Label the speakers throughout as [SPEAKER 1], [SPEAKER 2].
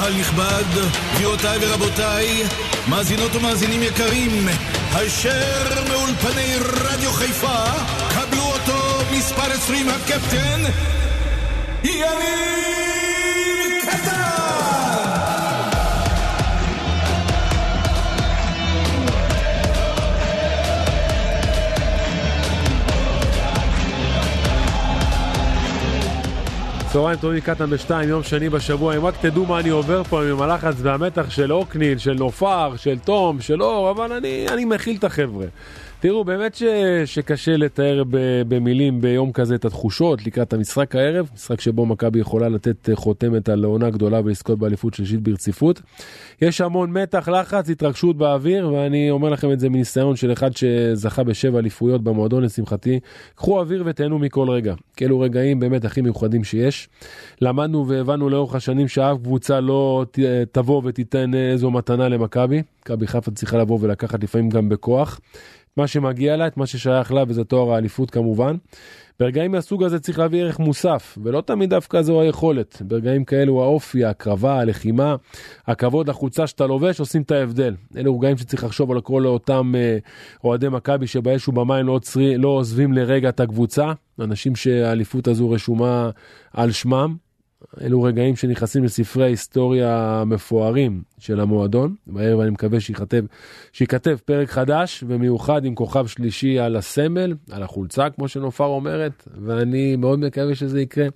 [SPEAKER 1] קהל נכבד, גבירותיי ורבותיי, מאזינות ומאזינים יקרים, הישר מאולפני רדיו חיפה, קבלו אותו מספר 20 הקפטן, יניב
[SPEAKER 2] צהריים טובים קטן בשתיים, יום שני בשבוע, אם רק תדעו מה אני עובר פה עם הלחץ והמתח של אוקנין, של נופר, של תום, של אור, אבל אני, אני מכיל את החבר'ה. תראו, באמת ש, שקשה לתאר במילים ביום כזה את התחושות לקראת המשחק הערב, משחק שבו מכבי יכולה לתת חותמת על עונה גדולה ולזכות באליפות שלישית ברציפות. יש המון מתח, לחץ, התרגשות באוויר, ואני אומר לכם את זה מניסיון של אחד שזכה בשבע אליפויות במועדון לשמחתי. קחו אוויר ותהנו מכל רגע. כאלו רגעים באמת הכי מיוחדים שיש. למדנו והבנו לאורך השנים שאף קבוצה לא ת, תבוא ותיתן איזו מתנה למכבי. מכבי חיפה צריכה לבוא ולקחת לפעמים גם בכוח. מה שמגיע לה, את מה ששייך לה, וזה תואר האליפות כמובן. ברגעים מהסוג הזה צריך להביא ערך מוסף, ולא תמיד דווקא זו היכולת. ברגעים כאלו האופי, ההקרבה, הלחימה, הכבוד לחולצה שאתה לובש עושים את ההבדל. אלו רגעים שצריך לחשוב על לקרוא לאותם אה, אוהדי מכבי שבאש ובמים לא, לא עוזבים לרגע את הקבוצה, אנשים שהאליפות הזו רשומה על שמם, אלו רגעים שנכנסים לספרי ההיסטוריה המפוארים של המועדון. בערב אני מקווה שייכתב, שייכתב פרק חדש ומיוחד עם כוכב שלישי על הסמל, על החולצה כמו שנופר אומרת, ואני מאוד מקווה שזה יקרה.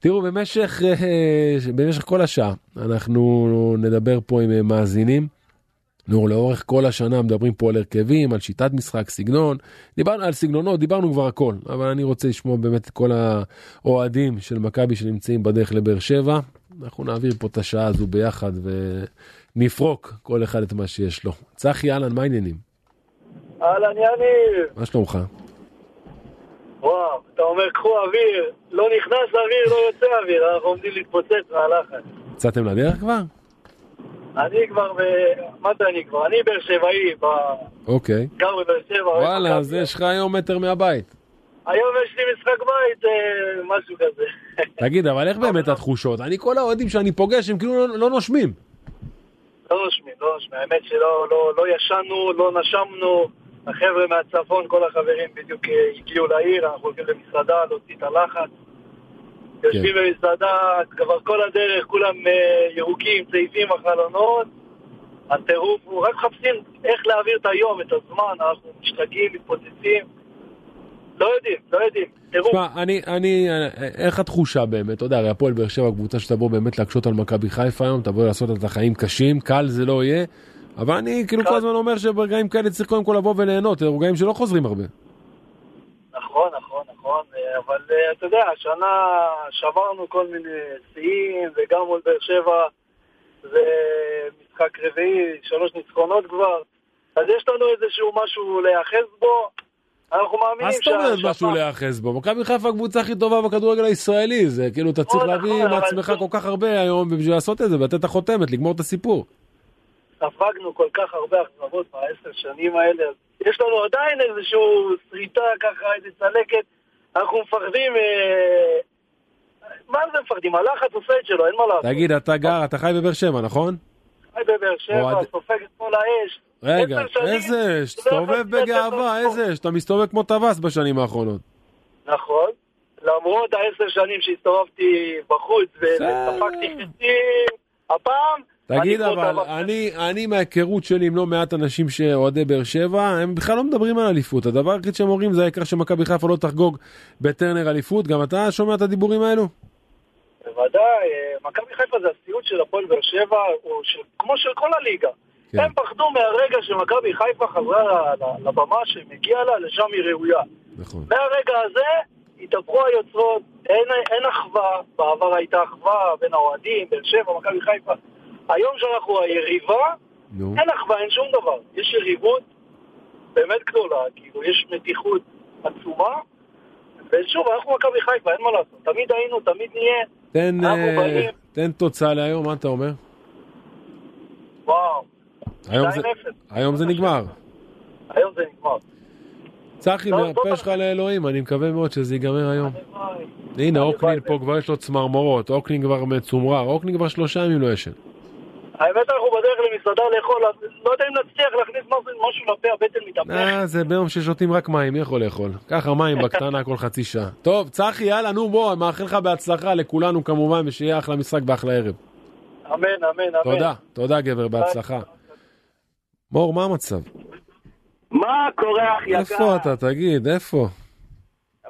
[SPEAKER 2] תראו, במשך, אה, במשך כל השעה אנחנו נדבר פה עם מאזינים. נו, לאורך כל השנה מדברים פה על הרכבים, על שיטת משחק, סגנון, דיברנו על סגנונות, דיברנו כבר הכל, אבל אני רוצה לשמוע באמת את כל האוהדים של מכבי שנמצאים בדרך לבאר שבע. אנחנו נעביר פה את השעה הזו ביחד ונפרוק כל אחד את מה שיש לו. צחי אהלן, מה העניינים?
[SPEAKER 3] אהלן יניב.
[SPEAKER 2] מה שלומך?
[SPEAKER 3] וואו, אתה אומר קחו אוויר, לא נכנס אוויר, לא יוצא אוויר, אנחנו עומדים להתפוצץ מהלחץ.
[SPEAKER 2] יצאתם לדרך כבר?
[SPEAKER 3] אני כבר. מה זה אני כבר? אני באר שבעי, ב...
[SPEAKER 2] אוקיי.
[SPEAKER 3] גר בבאר שבע.
[SPEAKER 2] וואלה, אז יש לך היום מטר מהבית.
[SPEAKER 3] היום יש לי משחק בית, אה, משהו כזה.
[SPEAKER 2] תגיד, אבל איך באמת התחושות? אני, כל האוהדים שאני פוגש, הם כאילו לא, לא נושמים.
[SPEAKER 3] לא נושמים, לא נושמים. האמת שלא לא, לא ישנו, לא נשמנו. החבר'ה מהצפון, כל החברים בדיוק אה, הגיעו לעיר, אנחנו הולכים למסעדה להוציא את הלחץ. יושבים במסעדה, כבר כל הדרך, כולם אה, ירוקים, צעיפים החלונות. הטירוף הוא, רק מחפשים איך להעביר את היום, את הזמן, אנחנו משתגעים, מתפוצצים. לא יודעים, לא יודעים.
[SPEAKER 2] תשמע, אני, אני, איך התחושה באמת? אתה יודע, הרי הפועל באר שבע קבוצה שתבוא באמת להקשות על מכבי חיפה היום, תבוא לעשות את החיים קשים, קל זה לא יהיה, אבל אני כאילו כל הזמן אומר שברגעים כאלה צריך קודם כל לבוא וליהנות, רגעים שלא חוזרים הרבה.
[SPEAKER 3] נכון, נכון, נכון, אבל אתה יודע, השנה שברנו כל מיני שיאים, וגם מול באר שבע זה משחק רביעי, שלוש ניצחונות כבר, אז יש לנו איזשהו משהו להיאחז בו. אנחנו מאמינים.
[SPEAKER 2] מה זאת אומרת משהו להיאחז בו? מכבי חיפה הקבוצה הכי טובה בכדורגל הישראלי, זה כאילו אתה צריך להביא מעצמך כל כך הרבה היום בשביל לעשות את זה ולתת את החותמת, לגמור את הסיפור.
[SPEAKER 3] ספגנו כל כך הרבה אכזבות בעשר שנים האלה, אז יש לנו עדיין איזושהי שריטה ככה, איזה צלקת, אנחנו מפחדים... אה... מה זה מפחדים? הלחץ עושה את שלו, אין מה לעשות.
[SPEAKER 2] תגיד, אתה גר, אתה חי בבאר שבע, נכון?
[SPEAKER 3] חי בבאר שבע, סופג את כל האש.
[SPEAKER 2] רגע, איזה אש? תסתובב בגאווה, איזה אש? אתה מסתובב כמו טווס בשנים האחרונות.
[SPEAKER 3] נכון. למרות העשר שנים שהסתובבתי בחוץ וספגתי חצים, הפעם...
[SPEAKER 2] תגיד אבל, אני, אני מההיכרות שלי עם לא מעט אנשים שאוהדי באר שבע, הם בכלל לא מדברים על אליפות. הדבר היחיד שהם אומרים זה העיקר שמכבי חיפה לא תחגוג בטרנר אליפות. גם אתה שומע את הדיבורים האלו?
[SPEAKER 3] בוודאי, מכבי חיפה זה הסיוט של הפועל באר שבע, כמו של כל הליגה. כן. הם פחדו מהרגע שמכבי חיפה חזרה לבמה שמגיע לה, לשם היא ראויה.
[SPEAKER 2] נכון.
[SPEAKER 3] מהרגע הזה התהפכו היוצרות, אין, אין אחווה, בעבר הייתה אחווה בין האוהדים, באר שבע, מכבי חיפה. היום שאנחנו היריבה,
[SPEAKER 2] נו.
[SPEAKER 3] אין אחווה, אין שום דבר. יש יריבות באמת גדולה, כאילו, יש מתיחות עצומה, ושוב, אנחנו מכבי חיפה, אין מה לעשות. תמיד היינו, תמיד נהיה.
[SPEAKER 2] תן, אה,
[SPEAKER 3] באים.
[SPEAKER 2] תן תוצאה להיום, מה אתה אומר?
[SPEAKER 3] וואו,
[SPEAKER 2] היום זה,
[SPEAKER 3] 2-0.
[SPEAKER 2] היום זה נגמר.
[SPEAKER 3] היום זה נגמר.
[SPEAKER 2] צחי, מהפה שלך לאלוהים, אני מקווה מאוד שזה ייגמר היום. הנה, אוקנין פה כבר יש לו צמרמורות, אוקנין כבר מצומרר, אוקנין כבר שלושה ימים לא ישן.
[SPEAKER 3] האמת אנחנו בדרך למסעדה לאכול, אז לא יודע אם נצליח להכניס משהו- משהו לפה, הבטן מתהפך.
[SPEAKER 2] אה, זה ביום ששותים רק מים, מי יכול לאכול? ככה מים בקטנה כל חצי שעה. טוב, צחי, יאללה, נו בוא, מאחל לך בהצלחה, לכולנו כמובן, ושיהיה אחלה משחק ואחלה ערב.
[SPEAKER 3] אמן, אמן, אמן.
[SPEAKER 2] תודה, תודה גבר, בהצלחה. מור, מה המצב?
[SPEAKER 4] מה קורה, אח יקר?
[SPEAKER 2] איפה אתה? תגיד, איפה?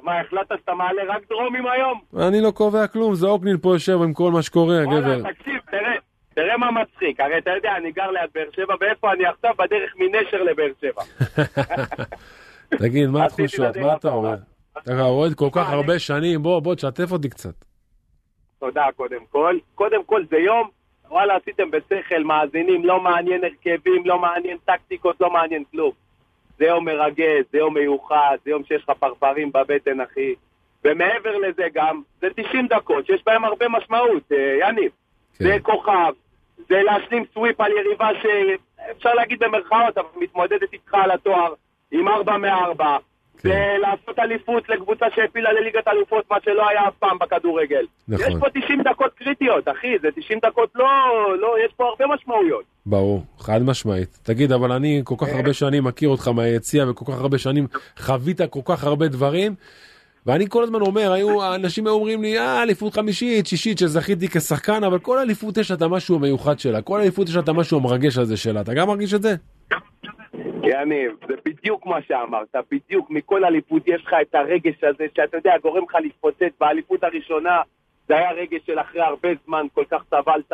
[SPEAKER 4] מה, החלטת שאתה מעלה רק דרומים היום?
[SPEAKER 2] אני לא קובע כלום, זה אוקנין פה יושב עם כל מה שקורה, גבר.
[SPEAKER 4] וואלה, תקשיב, תראה, מה מצחיק. הרי אתה יודע, אני גר ליד באר שבע, ואיפה אני עכשיו? בדרך מנשר לבאר שבע.
[SPEAKER 2] תגיד, מה התחושות? מה אתה
[SPEAKER 4] טובה.
[SPEAKER 2] אומר? אתה אוהד כל כך הרבה שנים, בוא, בוא, תשתף אותי קצת.
[SPEAKER 4] תודה, קודם כל. קודם כל, זה יום, וואלה, עשיתם בשכל, מאזינים, לא מעניין הרכבים, לא מעניין טקטיקות, לא מעניין כלום. זה יום מרגש, זה יום מיוחד, זה יום שיש לך פרפרים בבטן, אחי. ומעבר לזה גם, זה 90 דקות, שיש בהם הרבה משמעות, אה, יניב.
[SPEAKER 2] כן.
[SPEAKER 4] זה כוכב, זה להשלים סוויפ על יריבה שאפשר להגיד במרכאות, אבל מתמודדת איתך על התואר עם ארבע מארבע.
[SPEAKER 2] כן.
[SPEAKER 4] זה לעשות אליפות לקבוצה שהעפילה לליגת אלופות, מה שלא היה אף פעם בכדורגל.
[SPEAKER 2] נכון.
[SPEAKER 4] יש פה 90 דקות קריטיות, אחי, זה 90 דקות לא, לא, יש פה הרבה משמעויות.
[SPEAKER 2] ברור, חד משמעית. תגיד, אבל אני כל כך הרבה שנים מכיר אותך מהיציע וכל כך הרבה שנים חווית כל כך הרבה דברים, ואני כל הזמן אומר, היו, האנשים היו אומרים לי, אה, אליפות חמישית, שישית שזכיתי כשחקן, אבל כל אליפות יש לה את המשהו המיוחד שלה, כל אליפות יש לה את המשהו המרגש הזה שלה. אתה גם מרגיש את זה?
[SPEAKER 4] יניב, זה בדיוק מה שאמרת, בדיוק, מכל אליפות יש לך את הרגש הזה, שאתה יודע, גורם לך להתפוצץ. באליפות הראשונה זה היה רגש של אחרי הרבה זמן, כל כך סבלת.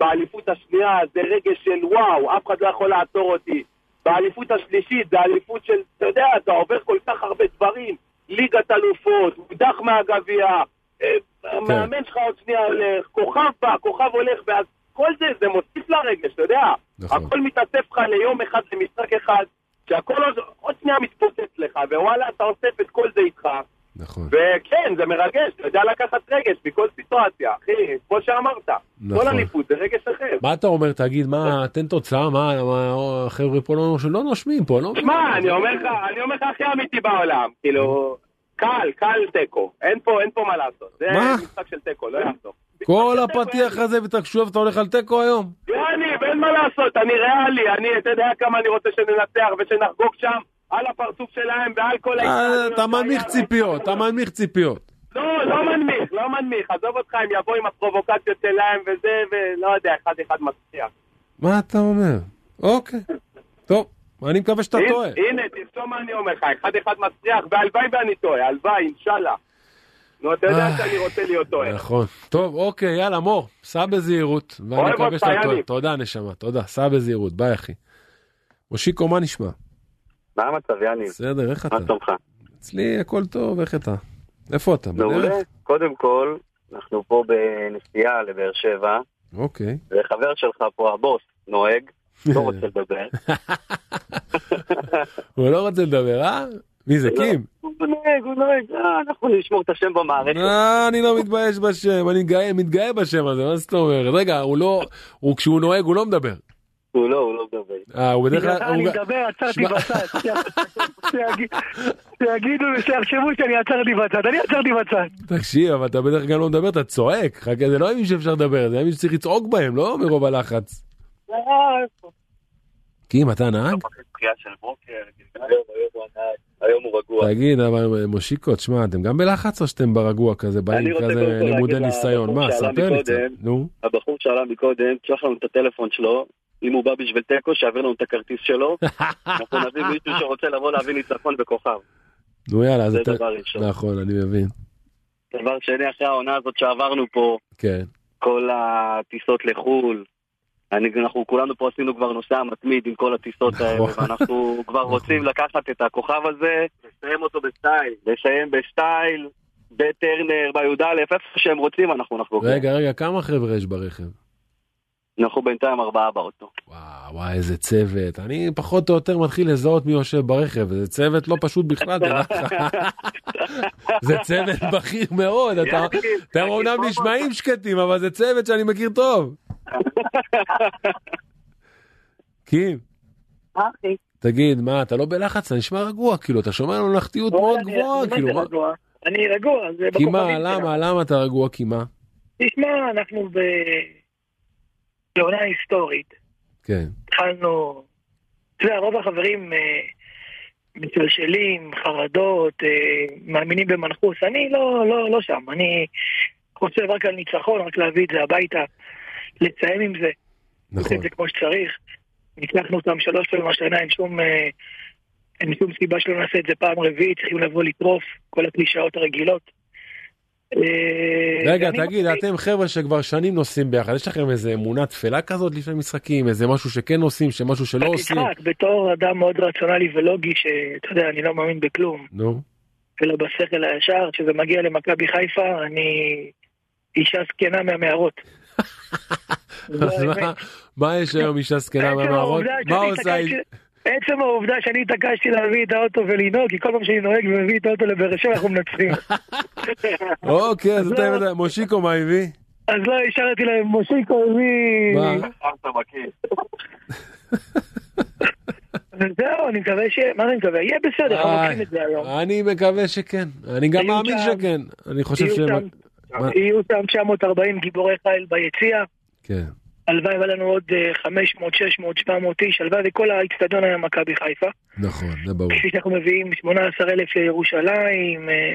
[SPEAKER 4] באליפות השנייה זה רגש של וואו, אף אחד לא יכול לעצור אותי. באליפות השלישית זה אליפות של, אתה יודע, אתה עובר כל כך הרבה דברים. ליגת אלופות, הודח מהגביע, אה, המאמן שלך עוד שנייה הולך, כוכב בא, כוכב הולך, ואז כל זה, זה מוסיף לרגש, אתה יודע.
[SPEAKER 2] נכון.
[SPEAKER 4] הכל מתאסף לך ליום אחד, למשחק אחד, שהכל עוד, עוד שנייה מתפוצץ לך, ווואלה, אתה אוסף את כל זה איתך.
[SPEAKER 2] נכון.
[SPEAKER 4] וכן, זה מרגש, אתה יודע לקחת רגש מכל סיטואציה, אחי, כמו שאמרת.
[SPEAKER 2] נכון.
[SPEAKER 4] כל אליפות זה רגש אחר.
[SPEAKER 2] מה אתה אומר? תגיד, מה, תן תוצאה, מה, מה, החבר'ה פה לא, שלא נושמים פה, לא?
[SPEAKER 4] שמע, אני אומר לך, אני אומר לך הכי אמיתי בעולם, כאילו, קל, קל תיקו, אין פה, אין פה מה לעשות. זה
[SPEAKER 2] מה?
[SPEAKER 4] משחק של תיקו, לא יעזור.
[SPEAKER 2] כל הפתיח הזה והתרגשויות אתה הולך על תיקו היום?
[SPEAKER 4] יניב, אין מה לעשות, אני ריאלי, אני, אתה יודע כמה אני רוצה שננצח ושנחגוג שם על הפרצוף שלהם ועל כל
[SPEAKER 2] אה,
[SPEAKER 4] ההתנהגויות
[SPEAKER 2] אתה מנמיך. ציפיות, אתה מנמיך ציפיות.
[SPEAKER 4] לא, לא מנמיך, לא מנמיך, עזוב אותך, הם יבואו עם הפרובוקציות שלהם וזה, ולא יודע, אחד אחד מצליח.
[SPEAKER 2] מה אתה אומר? אוקיי. טוב, אני מקווה שאתה טועה.
[SPEAKER 4] הנה, תרשום מה אני אומר לך, אחד אחד מצליח, והלוואי ואני טועה, הלוואי, אינשאללה. נו, אתה יודע
[SPEAKER 2] אה,
[SPEAKER 4] שאני רוצה להיות טועה.
[SPEAKER 2] נכון. טוב, אוקיי, יאללה, מור, סע בזהירות. ואני
[SPEAKER 4] אוהב
[SPEAKER 2] מקווה
[SPEAKER 4] אותך,
[SPEAKER 2] שאתה טועה.
[SPEAKER 4] יניב.
[SPEAKER 2] תודה, נשמה, תודה. סע בזהירות, ביי, אחי. מושיקו, מה נשמע?
[SPEAKER 5] מה המצב, יניב?
[SPEAKER 2] בסדר, איך אתה?
[SPEAKER 5] מה שלומך?
[SPEAKER 2] אצלי הכל טוב, איך אתה? איפה אתה?
[SPEAKER 5] מעולה. קודם כל, אנחנו פה בנסיעה לבאר שבע,
[SPEAKER 2] אוקיי.
[SPEAKER 5] וחבר שלך פה, הבוס, נוהג, לא רוצה לדבר.
[SPEAKER 2] הוא לא רוצה לדבר, אה? מי זה,
[SPEAKER 5] לא.
[SPEAKER 2] קים?
[SPEAKER 5] הוא נוהג, הוא נוהג, אה, אנחנו נשמור את השם במערכת.
[SPEAKER 2] אה, אני לא מתבייש בשם, אני גאה- מתגאה בשם הזה, מה זאת אומרת? רגע, הוא לא, הוא כשהוא נוהג הוא לא מדבר.
[SPEAKER 5] הוא לא, הוא לא מדבר.
[SPEAKER 2] אה, הוא בדרך כלל...
[SPEAKER 6] אני מדבר, עצרתי בצד. שיגיד- שיגידו, שיחשבו שאני עצרתי בצד, אני עצרתי בצד.
[SPEAKER 2] תקשיב, אבל אתה בדרך כלל לא מדבר, אתה צועק. חכה, זה לא ימים שאפשר לדבר, זה ימים שצריך לצעוק בהם, לא מרוב הלחץ. קים, אתה נהג?
[SPEAKER 5] היום, הוא רגוע.
[SPEAKER 2] תגיד, אבל מושיקו, תשמע, אתם גם בלחץ או שאתם ברגוע כזה, באים כזה לימודי ניסיון? מה, ספר לי קצת. נו,
[SPEAKER 5] הבחור שעלה מקודם, תשלח לנו את הטלפון שלו, אם הוא בא בשביל תיקו, שיעביר לנו את הכרטיס שלו. אנחנו נביא מישהו שרוצה לבוא להביא ניצחון בכוכב.
[SPEAKER 2] נו יאללה, אז
[SPEAKER 5] זה
[SPEAKER 2] אתה...
[SPEAKER 5] דבר ראשון.
[SPEAKER 2] נכון, אני מבין.
[SPEAKER 5] דבר שני, אחרי העונה הזאת שעברנו פה,
[SPEAKER 2] כן.
[SPEAKER 5] כל הטיסות לחו"ל, אני, אנחנו כולנו פה עשינו כבר נוסע מתמיד עם כל הטיסות
[SPEAKER 2] נכון.
[SPEAKER 5] האלה, ואנחנו כבר
[SPEAKER 2] נכון.
[SPEAKER 5] רוצים לקחת את הכוכב הזה, לסיים אותו בסטייל. לסיים בסטייל, בטרנר, בי"א, איפה שהם רוצים אנחנו נחגוג.
[SPEAKER 2] רגע, רגע, כמה חבר'ה יש ברכב?
[SPEAKER 5] אנחנו בינתיים ארבעה באוטו.
[SPEAKER 2] וואו, וואי, איזה צוות. אני פחות או יותר מתחיל לזהות מי יושב ברכב. זה צוות לא פשוט בכלל, לך. זה צוות בכיר מאוד. אתה- אתם אומנם נשמעים שקטים, אבל זה צוות שאני מכיר טוב. קים,
[SPEAKER 6] אחי.
[SPEAKER 2] תגיד, מה, אתה לא בלחץ? אתה נשמע רגוע, כאילו, אתה שומע ממלכתיות
[SPEAKER 6] לא,
[SPEAKER 2] מאוד גבוהה,
[SPEAKER 6] אני-
[SPEAKER 2] כאילו,
[SPEAKER 6] מה
[SPEAKER 2] מה?
[SPEAKER 6] רגוע? אני רגוע, זה
[SPEAKER 2] כי
[SPEAKER 6] בכוכבים
[SPEAKER 2] מה,
[SPEAKER 6] שלנו.
[SPEAKER 2] למה, למה אתה רגוע? כי מה?
[SPEAKER 6] תשמע, אנחנו ב... בעונה היסטורית.
[SPEAKER 2] כן.
[SPEAKER 6] התחלנו, אתה יודע, רוב החברים אה, משלשלים, חרדות, אה, מאמינים במנחוס. אני לא, לא, לא שם, אני חושב רק על ניצחון, רק להביא את זה הביתה, לסיים עם זה,
[SPEAKER 2] נכון.
[SPEAKER 6] את זה כמו שצריך. ניצחנו אותם שלוש פעמים השנה, אין שום, אה, אין שום סיבה שלא נעשה את זה פעם רביעית, צריכים לבוא לטרוף, כל הקלישאות הרגילות. אה,
[SPEAKER 2] רגע, תגיד, אתם חבר'ה שכבר שנים נוסעים ביחד, יש לכם איזה אמונה תפלה כזאת לפני משחקים? איזה משהו שכן עושים, שמשהו שלא עושים?
[SPEAKER 6] בתור אדם מאוד רציונלי ולוגי, שאתה יודע, אני לא מאמין בכלום,
[SPEAKER 2] נו,
[SPEAKER 6] אלא בשכל הישר, כשזה מגיע למכבי חיפה, אני אישה זקנה מהמערות.
[SPEAKER 2] אז
[SPEAKER 6] האמת.
[SPEAKER 2] מה- יש היום אישה זקנה מהמערות? מה עושה היא?
[SPEAKER 6] עצם העובדה שאני התעקשתי להביא את האוטו ולנהוג, כי כל פעם שאני נוהג ומביא את האוטו לבאר שבע אנחנו מנצחים.
[SPEAKER 2] אוקיי, אז
[SPEAKER 6] לא.
[SPEAKER 2] אתה יודע, מושיקו מה הביא?
[SPEAKER 6] אז לא השארתי להם, מושיקו הביא... וזהו, אני מקווה ש... מה אני מקווה? יהיה בסדר, אנחנו לוקחים את זה היום.
[SPEAKER 2] אני מקווה שכן, אני גם מאמין שכן, אני חושב ש...
[SPEAKER 6] יהיו שם 940 גיבורי חיל ביציע.
[SPEAKER 2] כן,
[SPEAKER 6] הלוואי והיה לנו עוד אה, 500, 600, 700 איש, הלוואי וכל האיצטדיון היה מכבי חיפה.
[SPEAKER 2] נכון, זה ברור.
[SPEAKER 6] כפי שאנחנו מביאים 18 אלף ירושלים, אה,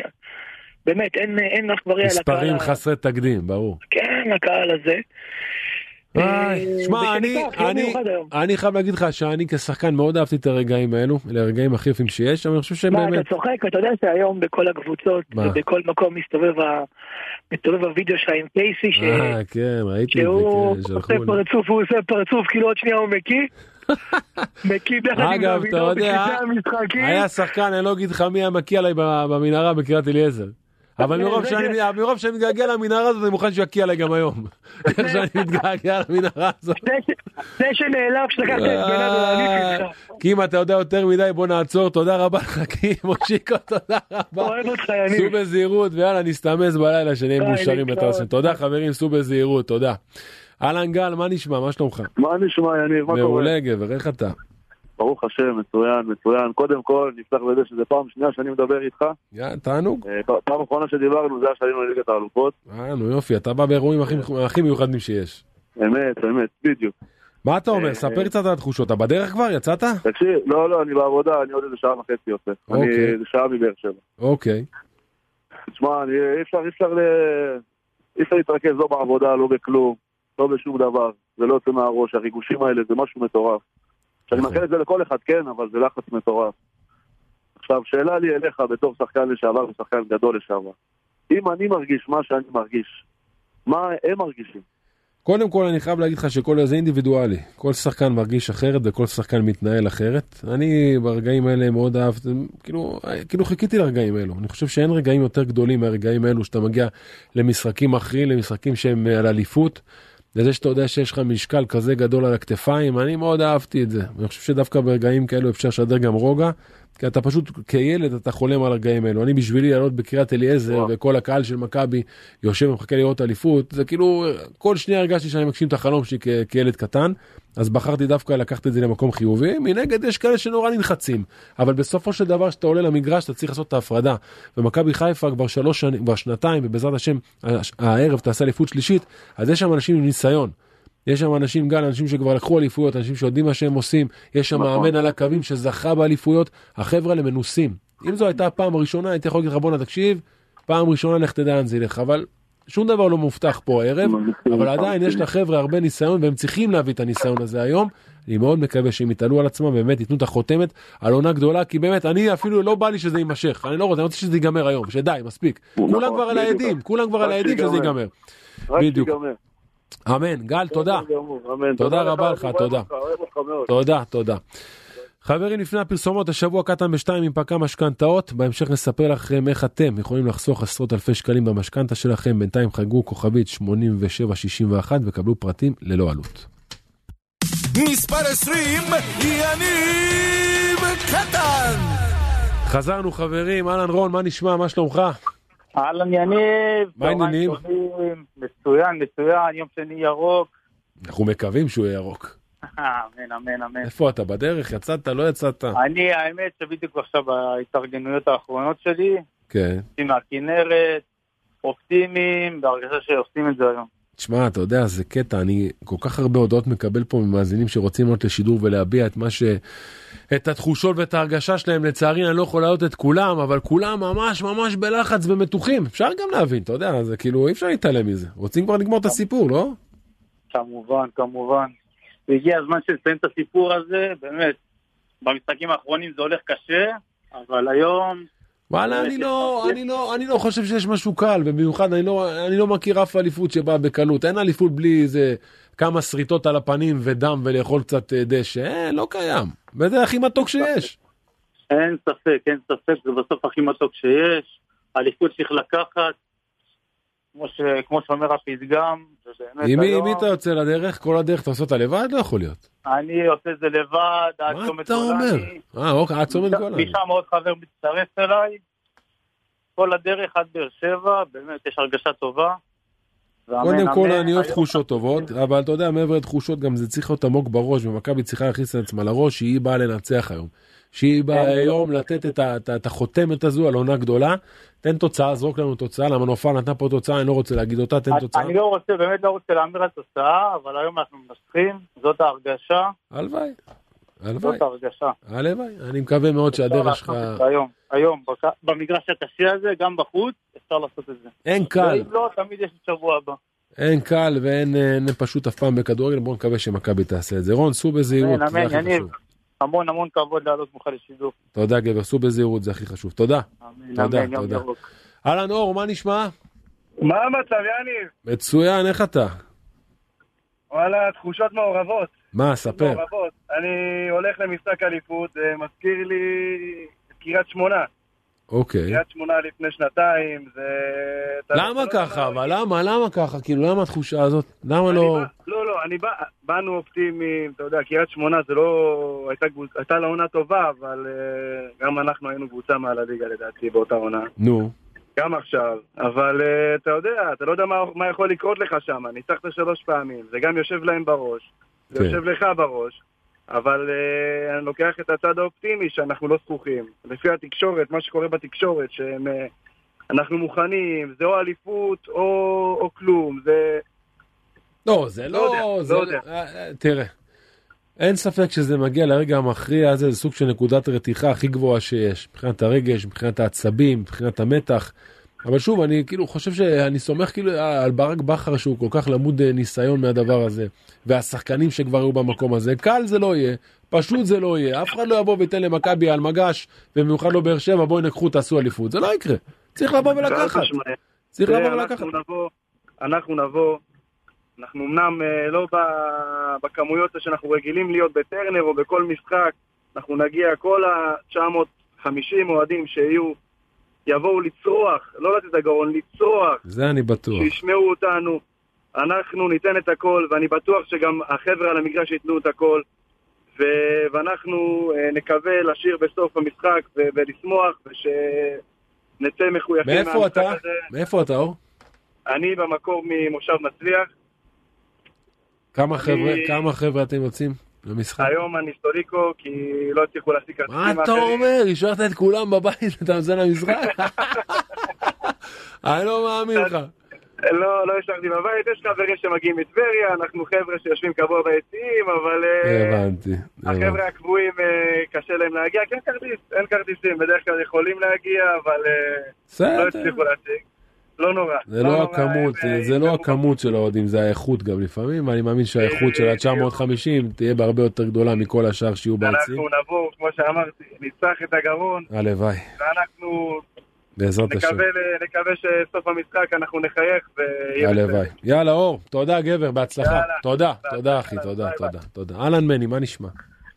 [SPEAKER 6] באמת, אין אין אח ורע לקהל,
[SPEAKER 2] מספרים
[SPEAKER 6] ה-
[SPEAKER 2] חסרי תקדים, ברור.
[SPEAKER 6] כן, לקהל הזה.
[SPEAKER 2] איי,
[SPEAKER 6] אה,
[SPEAKER 2] שמע, אני, אני. אני חייב להגיד לך שאני כשחקן מאוד אהבתי את הרגעים האלו, אלה הרגעים הכי יפים שיש, אבל אני חושב שהם
[SPEAKER 6] מה,
[SPEAKER 2] באמת,
[SPEAKER 6] אתה צוחק? אתה יודע שהיום בכל הקבוצות,
[SPEAKER 2] מה?
[SPEAKER 6] ובכל מקום מסתובב ה- מסתובב הוידאו שלך עם קייסי, ש-
[SPEAKER 2] אה, כן, ראיתי את זה,
[SPEAKER 6] שהוא
[SPEAKER 2] כן,
[SPEAKER 6] עושה. פרצוף, הוא עושה פרצוף, כאילו עוד שנייה הוא מקיא.
[SPEAKER 2] אגב, אתה יודע. היה שחקן, אני לא אגיד לך מי היה מקיא עליי במנהרה בקריית אליעזר. אבל מרוב שאני, מתגעגע למנהרה הזאת, אני מוכן שיקיא עליי גם היום. איך שאני מתגעגע למנהרה הזאת.
[SPEAKER 6] זה שנעלב שלקחת את גנדו.
[SPEAKER 2] כי אם אתה יודע יותר מדי, בוא נעצור, תודה רבה לך, כי מושיקו, תודה רבה.
[SPEAKER 6] אוהב אותך,
[SPEAKER 2] סעו
[SPEAKER 6] יניב.
[SPEAKER 2] בזהירות, ויאללה, נסתמס בלילה, שנהיה מאושרים. בתרסן. תודה חברים, סעו בזהירות, תודה. אהלן גל, מה נשמע? מה שלומך?
[SPEAKER 4] מה נשמע, יניב? מה קורה?
[SPEAKER 2] מעולה גבר, איך אתה?
[SPEAKER 4] ברוך השם, מצוין, מצוין. קודם כל, נפתח בזה שזו פעם שנייה שאני מדבר איתך.
[SPEAKER 2] יא, תענוג.
[SPEAKER 4] אה, פעם אחרונה שדיברנו זה היה שעלינו לליגת האלופות.
[SPEAKER 2] אה, נו יופי, אתה בא באירועים הכי- מיוחדים שיש.
[SPEAKER 4] אמת, אמת, בדיוק.
[SPEAKER 2] מה אתה אומר?
[SPEAKER 4] אה,
[SPEAKER 2] ספר קצת על התחושות, אתה בדרך כבר? יצאת?
[SPEAKER 4] תקשיב, לא, לא, אני בעבודה, אני עוד איזה שעה וחצי יוצא. אני
[SPEAKER 2] אוקיי.
[SPEAKER 4] איזה שעה מבאר שבע.
[SPEAKER 2] אוקיי.
[SPEAKER 4] תשמע, אי אפשר, אי אפשר, ל- אי אפשר להתרכז לא בעבודה, לא בכלום, לא בשום דבר. זה לא יוצא מהראש, הריגושים האלה זה משהו מטורף. שאני
[SPEAKER 2] נכון.
[SPEAKER 4] מאחל את זה לכל אחד, כן, אבל זה לחץ מטורף. עכשיו, שאלה לי אליך בתור שחקן לשעבר ושחקן גדול לשעבר. אם אני מרגיש מה שאני מרגיש, מה הם מרגישים?
[SPEAKER 2] קודם כל אני חייב להגיד לך שכל זה אינדיבידואלי. כל שחקן מרגיש אחרת וכל שחקן מתנהל אחרת. אני ברגעים האלה מאוד אהבתי, כאילו, כאילו חיכיתי לרגעים האלו. אני חושב שאין רגעים יותר גדולים מהרגעים האלו שאתה מגיע למשחקים אחרים, למשחקים שהם על אליפות. לזה שאתה יודע שיש לך משקל כזה גדול על הכתפיים, אני מאוד אהבתי את זה. אני חושב שדווקא ברגעים כאלו אפשר לשדר גם רוגע, כי אתה פשוט, כילד אתה חולם על הרגעים האלו. אני בשבילי לעלות בקריית אליעזר. וכל הקהל של מכבי יושב ומחכה לראות אליפות, זה כאילו, כל שנייה הרגשתי שאני מגשים את החלום שלי כ- כילד קטן, אז בחרתי דווקא לקחת את זה למקום חיובי. מנגד יש כאלה שנורא נלחצים, אבל בסופו של דבר כשאתה עולה למגרש אתה צריך לעשות את ההפרדה. ומכבי חיפה כבר שלוש שנים, כבר שנתיים, ובעזרת השם הש- הערב תעשה אליפות שלישית, אז יש שם אנשים עם ניסיון. יש שם אנשים, גל, אנשים שכבר לקחו אליפויות, אנשים שיודעים מה שהם עושים, יש שם
[SPEAKER 4] נכון.
[SPEAKER 2] מאמן על הקווים שזכה באליפויות, החבר'ה האלה מנוסים. אם זו הייתה הפעם הראשונה, הייתי יכול להגיד לך, בואנה תקשיב, פעם ראשונה לך תדע לאן זה ילך, אבל שום דבר לא מובטח פה הערב, אבל עדיין יש לחבר'ה הרבה ניסיון והם צריכים להביא את הניסיון הזה היום. אני מאוד מקווה שהם יתעלו על עצמם ובאמת ייתנו את החותמת על עונה גדולה, כי באמת, אני אפילו לא בא לי שזה יימשך, אני לא רוצה, אני רוצה שזה ייגמר היום, שדי, מספיק.
[SPEAKER 4] נכון,
[SPEAKER 2] כולם כבר על. העדים, כולם כבר על העדים שזה. ייגמר. בדיוק. אמן, גל, תודה. תודה רבה
[SPEAKER 4] לך,
[SPEAKER 2] תודה. תודה, תודה. חברים, לפני הפרסומות, השבוע קטן בשתיים עם פקה משכנתאות. בהמשך נספר לכם איך אתם יכולים לחסוך עשרות אלפי שקלים במשכנתה שלכם. בינתיים חגגו כוכבית 8761 וקבלו פרטים ללא עלות.
[SPEAKER 1] מספר 20, יניב קטן!
[SPEAKER 2] חזרנו חברים, אהלן רון, מה נשמע? מה שלומך?
[SPEAKER 7] אהלן יניב,
[SPEAKER 2] מה העניינים?
[SPEAKER 7] מצוין, מצוין, יום שני ירוק,
[SPEAKER 2] אנחנו מקווים שהוא יהיה ירוק.
[SPEAKER 7] אמן, אמן, אמן.
[SPEAKER 2] איפה אתה? בדרך? יצאת? לא יצאת?
[SPEAKER 7] אני, האמת שבדיוק עכשיו בהתארגנויות האחרונות שלי,
[SPEAKER 2] כן.
[SPEAKER 7] יוצאים מהכנרת, אופטימיים, בהרגשה שעושים את זה היום.
[SPEAKER 2] תשמע, אתה יודע, זה קטע, אני כל כך הרבה הודעות מקבל פה ממאזינים שרוצים לעלות לשידור ולהביע את מה ש... את התחושות ואת ההרגשה שלהם, לצערי אני לא יכול להעלות את כולם, אבל כולם ממש ממש בלחץ ומתוחים. אפשר גם להבין, אתה יודע, זה כאילו, אי אפשר להתעלם מזה. רוצים כבר לגמור את הסיפור, לא?
[SPEAKER 7] כמובן, כמובן. והגיע הזמן שנסיים את הסיפור הזה, באמת. במשחקים האחרונים זה הולך קשה, אבל היום...
[SPEAKER 2] וואלה, אני לא, אני לא, אני לא חושב שיש משהו קל, ובמיוחד אני לא, אני לא מכיר אף אליפות שבאה בקלות. אין אליפות בלי איזה כמה שריטות על הפנים ודם ולאכול קצת אה, דשא, אין, לא קיים. וזה הכי מתוק שיש.
[SPEAKER 7] אין ספק, אין ספק, זה בסוף הכי מתוק שיש. אליפות צריך לקחת, כמו, ש... כמו שאומר הפתגם, ובאמת
[SPEAKER 2] עם מי
[SPEAKER 7] היום...
[SPEAKER 2] עם מי אתה יוצא לדרך? כל הדרך אתה עושה אותה לבד? לא יכול להיות.
[SPEAKER 7] אני עושה את זה לבד, עד
[SPEAKER 2] מה
[SPEAKER 7] צומת
[SPEAKER 2] אתה אומר?
[SPEAKER 7] גולני.
[SPEAKER 2] אה, אוקיי, עד צומת גולני.
[SPEAKER 7] משם עוד חבר מצטרף אליי. כל הדרך עד באר שבע, באמת, יש הרגשה טובה.
[SPEAKER 2] קודם כל. אני אוהב תחושות טובות, אבל אתה יודע, מעבר לתחושות גם זה צריך להיות עמוק בראש, ומכבי צריכה להכניס את עצמה לראש שהיא באה לנצח היום. שהיא באה היום לתת את החותמת הזו על עונה גדולה. תן תוצאה, זרוק לנו תוצאה, למה נופל נתנה פה תוצאה, אני לא רוצה להגיד אותה, תן תוצאה.
[SPEAKER 7] אני לא רוצה, באמת לא רוצה להמר על תוצאה, אבל היום אנחנו מנצחים, זאת ההרגשה,
[SPEAKER 2] הלוואי, הלוואי,
[SPEAKER 7] זאת ההרגשה.
[SPEAKER 2] הלוואי. אני מקווה מאוד שהדרך שלך...
[SPEAKER 7] היום, היום, במגרש הקשה הזה, גם בחוץ, אפשר לעשות את זה.
[SPEAKER 2] אין קל,
[SPEAKER 7] ואם לא, תמיד יש את שבוע הבא.
[SPEAKER 2] אין קל ואין אין פשוט אף פעם בכדורגל, בואו נקווה שמכבי תעשה את זה. רון, סעו בזהירות, זה הכי. חשוב.
[SPEAKER 7] המון המון כבוד לעלות ממך לשידור.
[SPEAKER 2] תודה גבר, סעו בזהירות, זה הכי חשוב. תודה.
[SPEAKER 7] אמן,
[SPEAKER 2] תודה,
[SPEAKER 7] אמן,
[SPEAKER 2] תודה. אהלן אור, מה נשמע?
[SPEAKER 8] מה המצב, יניב?
[SPEAKER 2] מצוין, איך אתה?
[SPEAKER 8] וואלה, תחושות מעורבות.
[SPEAKER 2] מה, ספר.
[SPEAKER 8] אני הולך למשחק אליפות, זה מזכיר לי את קריית שמונה.
[SPEAKER 2] אוקיי.
[SPEAKER 8] קריית שמונה לפני שנתיים, זה...
[SPEAKER 2] למה
[SPEAKER 8] לא
[SPEAKER 2] ככה? אבל למה? למה ככה? כאילו, למה התחושה הזאת? למה לא...
[SPEAKER 8] לא, לא, אני בא, באנו אופטימיים, אתה יודע, קריית שמונה זה לא... הייתה לה עונה טובה, אבל אה, גם אנחנו היינו קבוצה מעל הליגה לדעתי באותה עונה.
[SPEAKER 2] נו.
[SPEAKER 8] גם עכשיו. אבל אה, אתה יודע, אתה לא יודע מה, מה יכול לקרות לך שם. ניצחת שלוש פעמים, זה גם יושב להם בראש, זה
[SPEAKER 2] כן.
[SPEAKER 8] יושב לך בראש. אבל אה, אני לוקח את הצד האופטימי שאנחנו לא זכוכים. לפי התקשורת, מה שקורה בתקשורת, שהם... אה, אנחנו מוכנים, זה או אליפות או, או כלום, זה...
[SPEAKER 2] לא, זה
[SPEAKER 8] לא
[SPEAKER 2] לא...
[SPEAKER 8] יודע,
[SPEAKER 2] זה
[SPEAKER 8] לא יודע.
[SPEAKER 2] אה, תראה. אין ספק שזה מגיע לרגע המכריע הזה, זה סוג של נקודת רתיחה הכי גבוהה שיש, מבחינת הרגש, מבחינת העצבים, מבחינת המתח. אבל שוב, אני כאילו חושב שאני סומך כאילו על ברק בכר שהוא כל כך למוד אה, ניסיון מהדבר הזה, והשחקנים שכבר היו במקום הזה. קל זה לא יהיה, פשוט זה לא יהיה. אף אחד לא יבוא וייתן למכבי על מגש, ובמיוחד לא באר שבע, בואי נקחו, תעשו אליפות. זה לא יקרה. צריך לבוא ולקחת. צריך לבוא ולקחת.
[SPEAKER 8] אנחנו נבוא, אנחנו אמנם אה, לא בכמויות שאנחנו רגילים להיות בטרנר או בכל משחק, אנחנו נגיע, כל ה-950 אוהדים שיהיו, יבואו לצרוח, לא לתת את הגרון, לצרוח,
[SPEAKER 2] זה אני בטוח.
[SPEAKER 8] שישמעו אותנו, אנחנו ניתן את הכל, ואני בטוח שגם החבר'ה על המגרש ייתנו את הכל, ו- ואנחנו אה, נקווה לשיר בסוף המשחק ו- ולשמוח, ושנצא מחויכים
[SPEAKER 2] מאיפה אתה?
[SPEAKER 8] הזה.
[SPEAKER 2] מאיפה אתה, אור?
[SPEAKER 8] אני במקור ממושב מצליח,
[SPEAKER 2] כמה
[SPEAKER 8] אני-
[SPEAKER 2] חבר'ה, כמה חבר'ה אתם יוצאים למשחק?
[SPEAKER 8] היום אני סטוריקו כי לא הצליחו להשיג כרטיסים
[SPEAKER 2] מה אתה. אומר? השארת את כולם בבית, אתה יוצא למשחק? אני לא מאמין לך.
[SPEAKER 8] לא, לא השארתי בבית, יש חברים שמגיעים מטבריה, אנחנו חבר'ה שיושבים קבוע ביציעים, אבל אה,
[SPEAKER 2] הבנתי.
[SPEAKER 8] החבר'ה הקבועים אה, קשה להם להגיע, כי אין כרטיס, אין כרטיסים, בדרך כלל יכולים להגיע, אבל אה, לא. הצליחו להשיג. לא נורא.
[SPEAKER 2] זה לא
[SPEAKER 8] נורא,
[SPEAKER 2] הכמות,
[SPEAKER 8] הם, אה,
[SPEAKER 2] זה לא
[SPEAKER 8] יתמכו.
[SPEAKER 2] הכמות של האוהדים, זה האיכות גם לפעמים, ואני מאמין שהאיכות של ה-950 תהיה בהרבה יותר גדולה מכל השאר שיהיו ביציעים.
[SPEAKER 8] אנחנו נבוא, כמו שאמרתי, נצטרך את הגרון,
[SPEAKER 2] הלוואי,
[SPEAKER 8] ואנחנו
[SPEAKER 2] בעזרת השם.
[SPEAKER 8] נקווה, שסוף המשחק אנחנו נחייך ויהיה
[SPEAKER 2] הלוואי. יאללה, אור, תודה גבר, בהצלחה.
[SPEAKER 8] יאללה.
[SPEAKER 2] תודה,
[SPEAKER 8] ביי,
[SPEAKER 2] תודה
[SPEAKER 8] ביי,
[SPEAKER 2] אחי,
[SPEAKER 8] ביי,
[SPEAKER 2] תודה, תודה, תודה. אהלן מני, מה נשמע?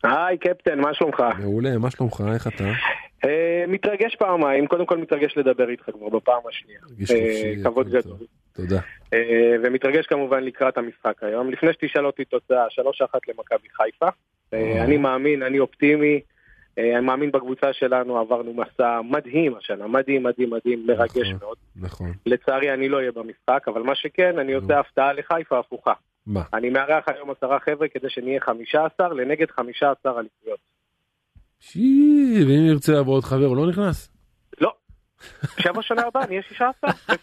[SPEAKER 9] היי קפטן, מה שלומך?
[SPEAKER 2] מעולה, מה שלומך? איך אתה?
[SPEAKER 9] אה, מתרגש פעמיים, קודם כל מתרגש לדבר איתך כבר בפעם השנייה. אה, כבוד גדול.
[SPEAKER 2] תודה.
[SPEAKER 9] אה, ומתרגש כמובן לקראת המשחק היום. לפני שתשאל אותי תוצאה, 3-1 למכבי חיפה. אה. אני מאמין, אני אופטימי. אני מאמין בקבוצה שלנו, עברנו מסע מדהים השנה, מדהים, מדהים, מדהים, מרגש
[SPEAKER 2] נכון.
[SPEAKER 9] מאוד.
[SPEAKER 2] נכון.
[SPEAKER 9] לצערי אני לא אהיה במשחק, אבל מה שכן, אני. עושה הפתעה לחיפה הפוכה.
[SPEAKER 2] מה?
[SPEAKER 9] אני מארח היום עשרה חבר'ה כדי שנהיה 15 לנגד 15 אליפויות.
[SPEAKER 2] שי, ואם ירצה לבוא עוד חבר, הוא לא נכנס?
[SPEAKER 9] לא. שבע שנה הבאה נהיה 16,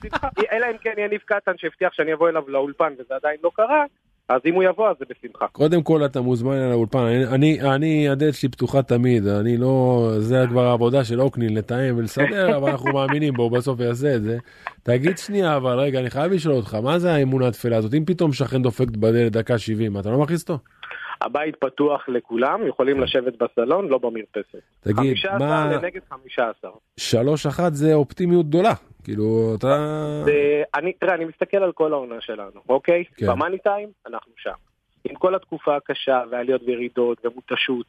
[SPEAKER 9] בשמחה. אלא אם כן יניב קטן שהבטיח שאני אבוא אליו לאולפן וזה עדיין לא קרה, אז אם הוא יבוא אז זה בשמחה.
[SPEAKER 2] קודם כל אתה מוזמן אל האולפן, אני, אני, אני, הדלת שלי פתוחה תמיד, אני לא, זה כבר העבודה של אוקנין לתאם ולסדר, אבל אנחנו מאמינים בו, בסוף יעשה את זה. תגיד שנייה, אבל רגע, אני חייב לשאול אותך, מה זה האמונה התפלה הזאת? אם פתאום שכן דופק בדלת דקה 70, אתה לא מכניס אותו?
[SPEAKER 9] הבית פתוח לכולם, יכולים לשבת בסלון, לא במרפסת.
[SPEAKER 2] תגיד,
[SPEAKER 9] 15
[SPEAKER 2] מה...
[SPEAKER 9] לנגד 15.
[SPEAKER 2] שלוש אחת זה אופטימיות גדולה, כאילו, אתה...
[SPEAKER 9] זה- אני, תראה, אני מסתכל על כל העונה שלנו, אוקיי?
[SPEAKER 2] כן.
[SPEAKER 9] במאני טיים, אנחנו שם. עם כל התקופה הקשה, ועליות וירידות, ומותשות,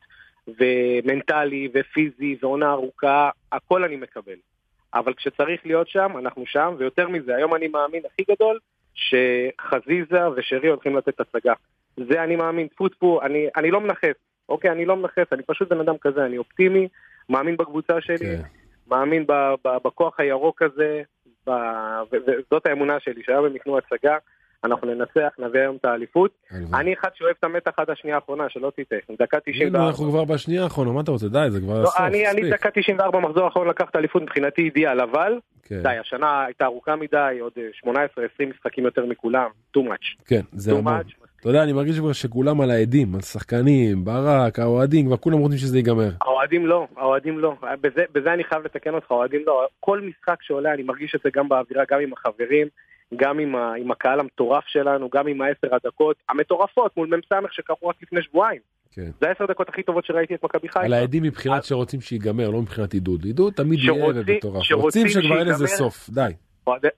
[SPEAKER 9] ומנטלי, ופיזי, ועונה ארוכה, הכל אני מקבל. אבל כשצריך להיות שם, אנחנו שם, ויותר מזה, היום אני מאמין הכי גדול, שחזיזה ושרי הולכים לתת הצגה. זה אני מאמין, טפו טפו, אני, אני לא מנכס, אוקיי? אני לא מנכס, אני פשוט בן אדם כזה, אני אופטימי, מאמין בקבוצה שלי,
[SPEAKER 2] כן.
[SPEAKER 9] מאמין ב- ב- בכוח הירוק הזה, ב- ו- וזאת האמונה שלי, שהיום הם יקנו הצגה, אנחנו ננצח, נביא היום את האליפות. אני אחד שאוהב את המתח עד השנייה האחרונה, שלא תטעה, דקה
[SPEAKER 2] הנה,
[SPEAKER 9] 94.
[SPEAKER 2] אנחנו כבר בשנייה האחרונה, מה אתה רוצה? די, זה כבר
[SPEAKER 9] לא,
[SPEAKER 2] הסוף,
[SPEAKER 9] אני, אני. דקה 94 מחזור האחרון לקח את האליפות מבחינתי אידיאל, אבל
[SPEAKER 2] כן.
[SPEAKER 9] די, השנה הייתה ארוכה מדי, עוד אה, 18-20 משחקים יותר מכולם, too much.
[SPEAKER 2] כן, זה
[SPEAKER 9] too
[SPEAKER 2] המון. אתה יודע, אני מרגיש כבר שכולם על העדים, על שחקנים, ברק, האוהדים, כבר כולם רוצים שזה ייגמר.
[SPEAKER 9] האוהדים לא, האוהדים לא. בזה, בזה אני חייב לתקן אותך, האוהדים לא. כל משחק שעולה, אני מרגיש את זה גם באווירה, גם עם החברים, גם עם, ה, עם הקהל המטורף שלנו, גם עם העשר הדקות המטורפות מול מ"ס שקרו רק לפני שבועיים.
[SPEAKER 2] כן.
[SPEAKER 9] זה העשר דקות הכי טובות שראיתי את מכבי חיפה.
[SPEAKER 2] על העדים מבחינת שרוצים שיגמר, לא מבחינת עידוד. עידוד תמיד יהיה ומטורף. רוצים שכבר אין לזה. סוף, די.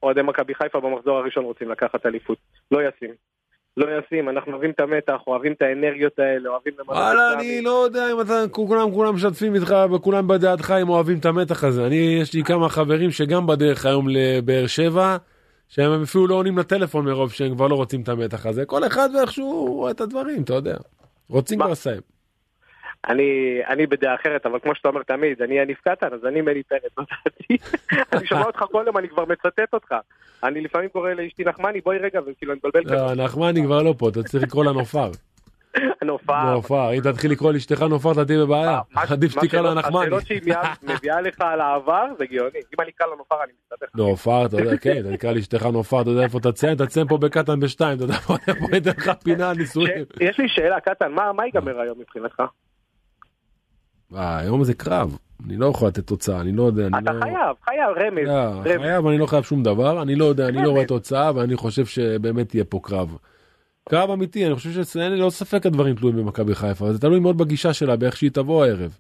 [SPEAKER 9] אוהדי מכבי חיפה במחזור הראשון רוצים לקחת אליפות. לא ישים. לא ישים, אנחנו אוהבים את המתח, אוהבים את האנרגיות האלה, אוהבים למלא
[SPEAKER 2] וואלה, אני לא יודע אם אתה, כולם כולם משתפים איתך וכולם בדעתך אם אוהבים את המתח הזה. אני, יש לי כמה חברים שגם בדרך היום לבאר שבע, שהם אפילו לא עונים לטלפון מרוב שהם כבר לא רוצים את המתח הזה. כל אחד ואיכשהו רואה את הדברים, אתה יודע. רוצים? כבר לסיים.
[SPEAKER 9] אני, אני בדעה אחרת, אבל כמו שאתה אומר תמיד, אני יניב קטן, אז אני מני פרץ, לא. אני שומע אותך כל יום, אני כבר מצטט אותך. אני לפעמים קורא לאשתי נחמני, בואי רגע, וכאילו אני מבלבל
[SPEAKER 2] לא, נחמני כבר לא פה, אתה צריך לקרוא לה נופר.
[SPEAKER 9] נופר.
[SPEAKER 2] נופר, אם תתחיל לקרוא לאשתך נופר אתה תהיה בבעיה. עדיף שתקרא לה נחמני.
[SPEAKER 9] השאלות שהיא מביאה- לך על העבר זה גאוני. אם אני אקרא לה נופר אני מסתבך.
[SPEAKER 2] נופר, אתה יודע, כן, אתה נקרא לאשתך נופר, אתה יודע איפה אתה תציין, אתה תציין פה בקטן בשתיים, אתה יודע, בוא בוא ניתן לך פינה נישואים.
[SPEAKER 9] יש לי שאלה, קטן, מה ייגמר היום מבחינתך?
[SPEAKER 2] היום זה קרב, אני לא יכול לתת תוצאה, אני לא יודע, אני
[SPEAKER 9] אתה
[SPEAKER 2] לא...
[SPEAKER 9] חייב, חייב, רמז.
[SPEAKER 2] לא,
[SPEAKER 9] רמז.
[SPEAKER 2] חייב, אני לא חייב שום דבר, אני לא יודע, אני לא
[SPEAKER 9] רמז.
[SPEAKER 2] רואה תוצאה, ואני חושב שבאמת יהיה פה קרב. קרב אמיתי, אני חושב לי לא ספק הדברים תלויים במכבי חיפה, זה תלוי מאוד בגישה שלה, באיך שהיא תבוא הערב.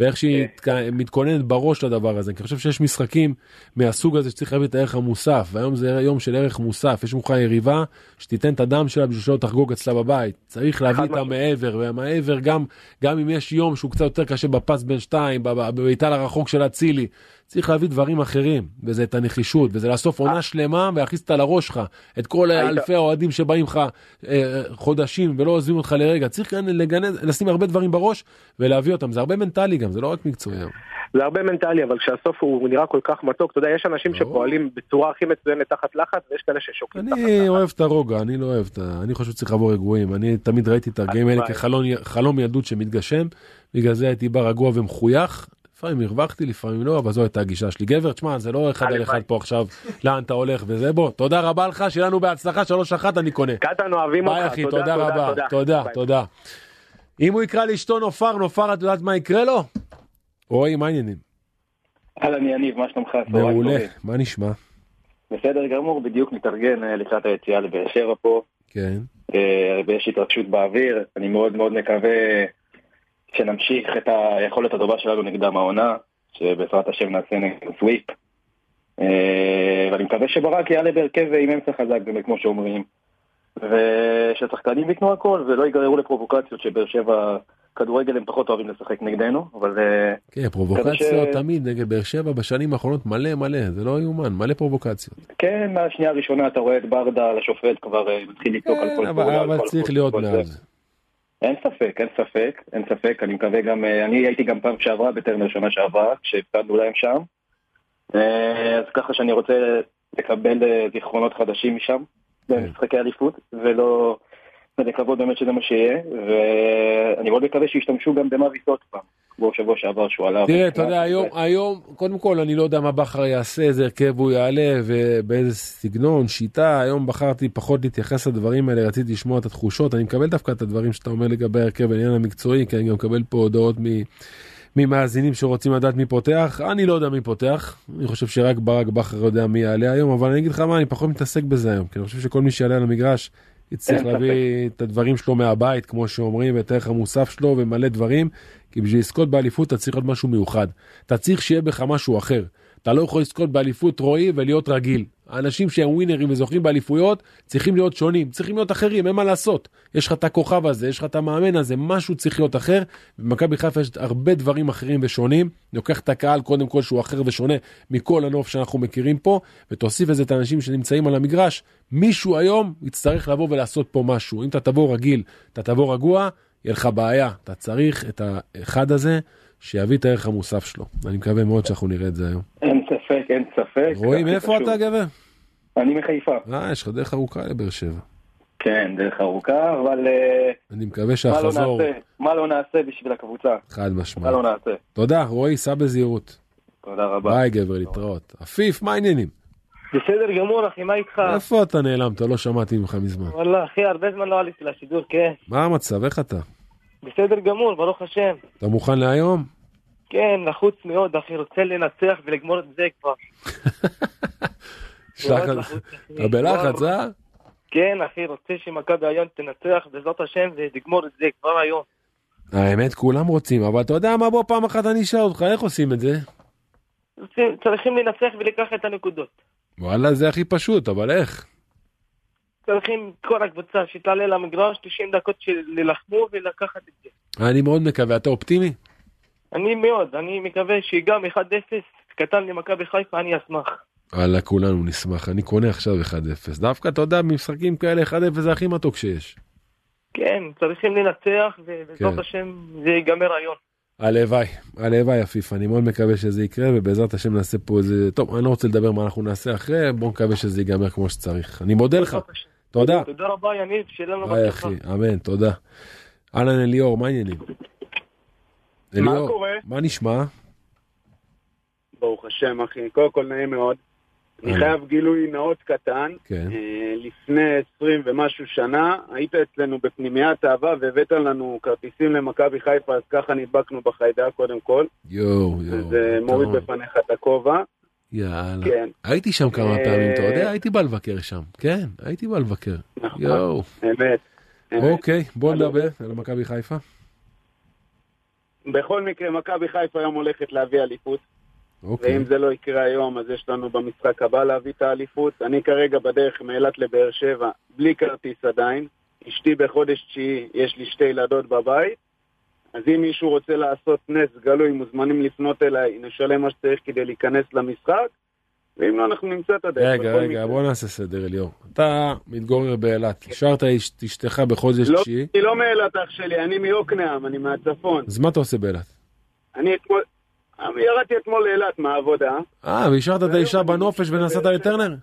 [SPEAKER 2] ואיך שהיא
[SPEAKER 9] כן.
[SPEAKER 2] ת- מתכוננת בראש לדבר הזה, כי אני חושב שיש משחקים מהסוג הזה שצריך להביא את הערך המוסף, והיום זה יום של ערך מוסף, יש מולך יריבה שתיתן את הדם שלה בשביל שלא תחגוג אצלה בבית, צריך להביא את. המעבר, והמעבר גם, גם אם יש יום שהוא קצת יותר קשה בפס בין שתיים, בב- בביתה לרחוק של אצילי, צריך להביא דברים אחרים, וזה את הנחישות, וזה לאסוף עונה שלמה ולהכניס אותה לראש שלך, את כל
[SPEAKER 9] היית-
[SPEAKER 2] אלפי האוהדים שבאים לך אה, חודשים ולא עוזבים אותך לרגע, צריך כאן לגנז, לשים הרבה דברים בראש ולהביא אותם, זה הרבה מנטלי גם, זה לא רק מקצועי.
[SPEAKER 9] זה הרבה מנטלי, אבל כשהסוף הוא נראה כל כך מתוק, אתה יודע, יש אנשים
[SPEAKER 2] ברור.
[SPEAKER 9] שפועלים בצורה הכי מצוינת תחת לחץ, ויש כאלה ששוקלים תחת
[SPEAKER 2] אני
[SPEAKER 9] לחץ.
[SPEAKER 2] אוהב את הרוגע, אני לא אוהב את ה... אני חושב שצריך לבוא רגועים. אני תמיד ראיתי את הרגעים האלה. כחלום חלום ילדות שמתגשם, בגלל זה הייתי בא רגוע ומחוייך. לפעמים הרווחתי, לפעמים לא, אבל זו הייתה הגישה שלי. גבר, תשמע, זה לא אחד על. אחד פה עכשיו, לאן אתה הולך וזה. בוא, תודה רבה לך, שיהיה לנו בהצלחה, שלוש אחת אני קונה.
[SPEAKER 9] קטן אוהבים אותך,
[SPEAKER 2] ביי אחי, תודה רבה, תודה. תודה. אם הוא יקרא לאשתו נופר, נופר, את יודעת מה יקרה לו? רועי, מה העניינים?
[SPEAKER 10] אהלן יניב, מה שלומך?
[SPEAKER 2] מעולה. מה נשמע?
[SPEAKER 10] בסדר גמור, בדיוק מתארגן אה, לקראת היציאה לבאר שבע פה,
[SPEAKER 2] כן,
[SPEAKER 10] אה, ויש התרגשות באוויר, אני מאוד מאוד מקווה שנמשיך את היכולת הטובה שלנו נגדם העונה, שבעזרת השם נעשה נגד סוויפ. אה, ואני מקווה שברק יעלה בהרכב עם אמצע חזק, באמת כמו שאומרים, ושהשחקנים ייתנו הכל ולא ייגררו לפרובוקציות שבאר שבע כדורגל הם פחות אוהבים לשחק נגדנו, אבל אה,
[SPEAKER 2] כן, פרובוקציות
[SPEAKER 10] ש-
[SPEAKER 2] תמיד נגד באר שבע בשנים האחרונות מלא מלא, זה לא יאומן, מלא פרובוקציות.
[SPEAKER 10] כן, מהשנייה הראשונה אתה רואה את ברדה, השופט כבר אה, מתחיל לצעוק על
[SPEAKER 2] כן,
[SPEAKER 10] כל
[SPEAKER 2] אבל
[SPEAKER 10] פעולה, על
[SPEAKER 2] אבל צריך להיות
[SPEAKER 10] זה. אין ספק, אין ספק, אין ספק, אני מקווה גם, אה, אני הייתי גם פעם שעברה בטרנר שנה שעברה, כשהפקדנו להם שם, אה, אז ככה שאני רוצה לקבל אה, זיכרונות חדשים משם. במשחקי אליפות, ולא ולקוות באמת שזה מה שיהיה, ואני מאוד מקווה שישתמשו גם במאביס עוד פעם, כמו בשבוע שעבר שהוא עלה.
[SPEAKER 2] תראה, אתה יודע, היום, היום, קודם כל, אני לא יודע מה בכר יעשה, איזה הרכב הוא יעלה ובאיזה סגנון, שיטה. היום בחרתי פחות להתייחס לדברים האלה, רציתי לשמוע את התחושות. אני מקבל דווקא את הדברים שאתה אומר לגבי ההרכב בעניין המקצועי, כי אני גם מקבל פה הודעות מ... ממאזינים שרוצים לדעת מי פותח, אני לא יודע מי פותח, אני חושב שרק ברק בכר יודע מי יעלה היום, אבל אני אגיד לך מה, אני פחות מתעסק בזה היום, כי אני חושב שכל מי שיעלה על המגרש יצטרך להביא את הדברים שלו מהבית, כמו שאומרים, ואת הערך המוסף שלו ומלא דברים, כי בשביל לזכות באליפות אתה צריך להיות משהו מיוחד. אתה צריך שיהיה בך משהו אחר. אתה לא יכול לזכות באליפות רועי ולהיות רגיל. האנשים שהם ווינרים וזוכים באליפויות צריכים להיות שונים, צריכים להיות אחרים, אין מה לעשות. יש לך את הכוכב הזה, יש לך את המאמן הזה, משהו צריך להיות אחר. במכבי חיפה יש הרבה דברים אחרים ושונים. אני לוקח את הקהל קודם כל שהוא אחר ושונה מכל הנוף שאנחנו מכירים פה, ותוסיף לזה את האנשים שנמצאים על המגרש. מישהו היום יצטרך לבוא ולעשות פה משהו. אם אתה תבוא רגיל, אתה תבוא רגוע, יהיה לך בעיה. אתה צריך את האחד הזה שיביא את הערך המוסף שלו. אני מקווה מאוד שאנחנו נראה את זה היום.
[SPEAKER 10] ספק, אין ספק.
[SPEAKER 2] רועי, מאיפה. אתה גבר?
[SPEAKER 10] אני מחיפה.
[SPEAKER 2] אה, יש לך דרך ארוכה לבאר שבע.
[SPEAKER 10] כן, דרך ארוכה, אבל אה,
[SPEAKER 2] אני מקווה
[SPEAKER 10] מה לא
[SPEAKER 2] שהחזור
[SPEAKER 10] נעשה? מה לא נעשה בשביל הקבוצה?
[SPEAKER 2] חד
[SPEAKER 10] מה
[SPEAKER 2] משמעי.
[SPEAKER 10] לא נעשה?
[SPEAKER 2] תודה, רועי, סע בזהירות.
[SPEAKER 10] תודה רבה.
[SPEAKER 2] ביי גבר, להתראות. עפיף, מה העניינים?
[SPEAKER 6] בסדר גמור, אחי, מה איתך?
[SPEAKER 2] איפה אתה נעלמת? לא שמעתי ממך מזמן.
[SPEAKER 6] וואלה, אחי, הרבה זמן לא עליתי לשידור, כן.
[SPEAKER 2] מה המצב? איך אתה?
[SPEAKER 6] בסדר גמור, ברוך השם.
[SPEAKER 2] אתה מוכן להיום?
[SPEAKER 6] כן, לחוץ מאוד, אחי, רוצה לנצח ולגמור את זה כבר.
[SPEAKER 2] אתה בלחץ,
[SPEAKER 6] וואו.
[SPEAKER 2] אה?
[SPEAKER 6] כן, אחי, רוצה שמכבי היום תנצח, בעזרת השם, ותגמור את זה כבר היום.
[SPEAKER 2] האמת, כולם רוצים, אבל אתה יודע מה? בוא פעם אחת אני אשאל אותך, איך עושים את זה?
[SPEAKER 6] צריכים לנצח ולקח את הנקודות.
[SPEAKER 2] וואלה, זה הכי פשוט, אבל איך?
[SPEAKER 6] צריכים כל הקבוצה שתעלה למגרש 90 דקות שלחמו ולקחת את זה.
[SPEAKER 2] אני מאוד מקווה, אתה אופטימי?
[SPEAKER 6] אני מאוד, אני מקווה שגם 1-0 קטן למכבי חיפה, אני אשמח.
[SPEAKER 2] וואלה, כולנו נשמח. אני קונה עכשיו 1-0. דווקא, אתה יודע, במשחקים כאלה 1-0 זה הכי מתוק שיש.
[SPEAKER 6] כן, צריכים לנצח, ובעזרת
[SPEAKER 2] כן.
[SPEAKER 6] השם זה ייגמר היום.
[SPEAKER 2] הלוואי, הלוואי עפיף, אני מאוד מקווה שזה יקרה ובעזרת השם נעשה פה איזה, טוב אני לא רוצה לדבר מה אנחנו נעשה אחרי, בוא נקווה שזה ייגמר כמו שצריך. אני מודה לך. תודה.
[SPEAKER 6] תודה רבה, יניב, שיהיה לנו
[SPEAKER 2] ביי
[SPEAKER 6] בהצלחה.
[SPEAKER 2] אחי, אמן, תודה. אהלן אליאור, מה העניינים? אליאור,
[SPEAKER 11] קורה?
[SPEAKER 2] מה נשמע?
[SPEAKER 11] ברוך השם, אחי. קודם כל נעים מאוד. אני
[SPEAKER 2] אהלן.
[SPEAKER 11] חייב גילוי נאות קטן.
[SPEAKER 2] כן.
[SPEAKER 11] אה, לפני 20 ומשהו שנה, היית אצלנו בפנימיית אהבה והבאת לנו כרטיסים למכבי חיפה, אז ככה נדבקנו בחיידק קודם כל.
[SPEAKER 2] יואו, יואו.
[SPEAKER 11] זה מוריד. בפניך את הכובע.
[SPEAKER 2] יאללה.
[SPEAKER 11] כן.
[SPEAKER 2] הייתי שם כמה
[SPEAKER 11] אה,
[SPEAKER 2] פעמים, אתה יודע, הייתי בא לבקר שם. כן, הייתי בא לבקר.
[SPEAKER 11] נכון.
[SPEAKER 2] יואו.
[SPEAKER 11] אמת. אמת.
[SPEAKER 2] אוקיי, בוא נדבר על מכבי חיפה.
[SPEAKER 11] בכל מקרה, מכבי חיפה היום הולכת להביא אליפות.
[SPEAKER 2] אוקיי.
[SPEAKER 11] ואם זה לא יקרה היום, אז יש לנו במשחק הבא להביא את האליפות. אני כרגע בדרך מאילת לבאר שבע, בלי כרטיס עדיין. אשתי בחודש תשיעי, יש לי שתי ילדות בבית. אז אם מישהו רוצה לעשות נס גלוי, מוזמנים לפנות אליי, נשלם מה שצריך כדי להיכנס למשחק. ואם לא, אנחנו נמצא את הדרך.
[SPEAKER 2] רגע, רגע,
[SPEAKER 11] מקרה.
[SPEAKER 2] בוא נעשה סדר, אליאור. אתה מתגורר באילת, השארת את אשתך בחודש
[SPEAKER 11] לא,
[SPEAKER 2] תשיעי,
[SPEAKER 11] אני לא מאילת אח שלי, אני מיוקנעם, אני מהצפון.
[SPEAKER 2] אז מה אתה עושה באילת?
[SPEAKER 11] אני אתמול... ירדתי אתמול לאילת מהעבודה,
[SPEAKER 2] אה, והשארת את האישה בנופש ונסעת לטרנר?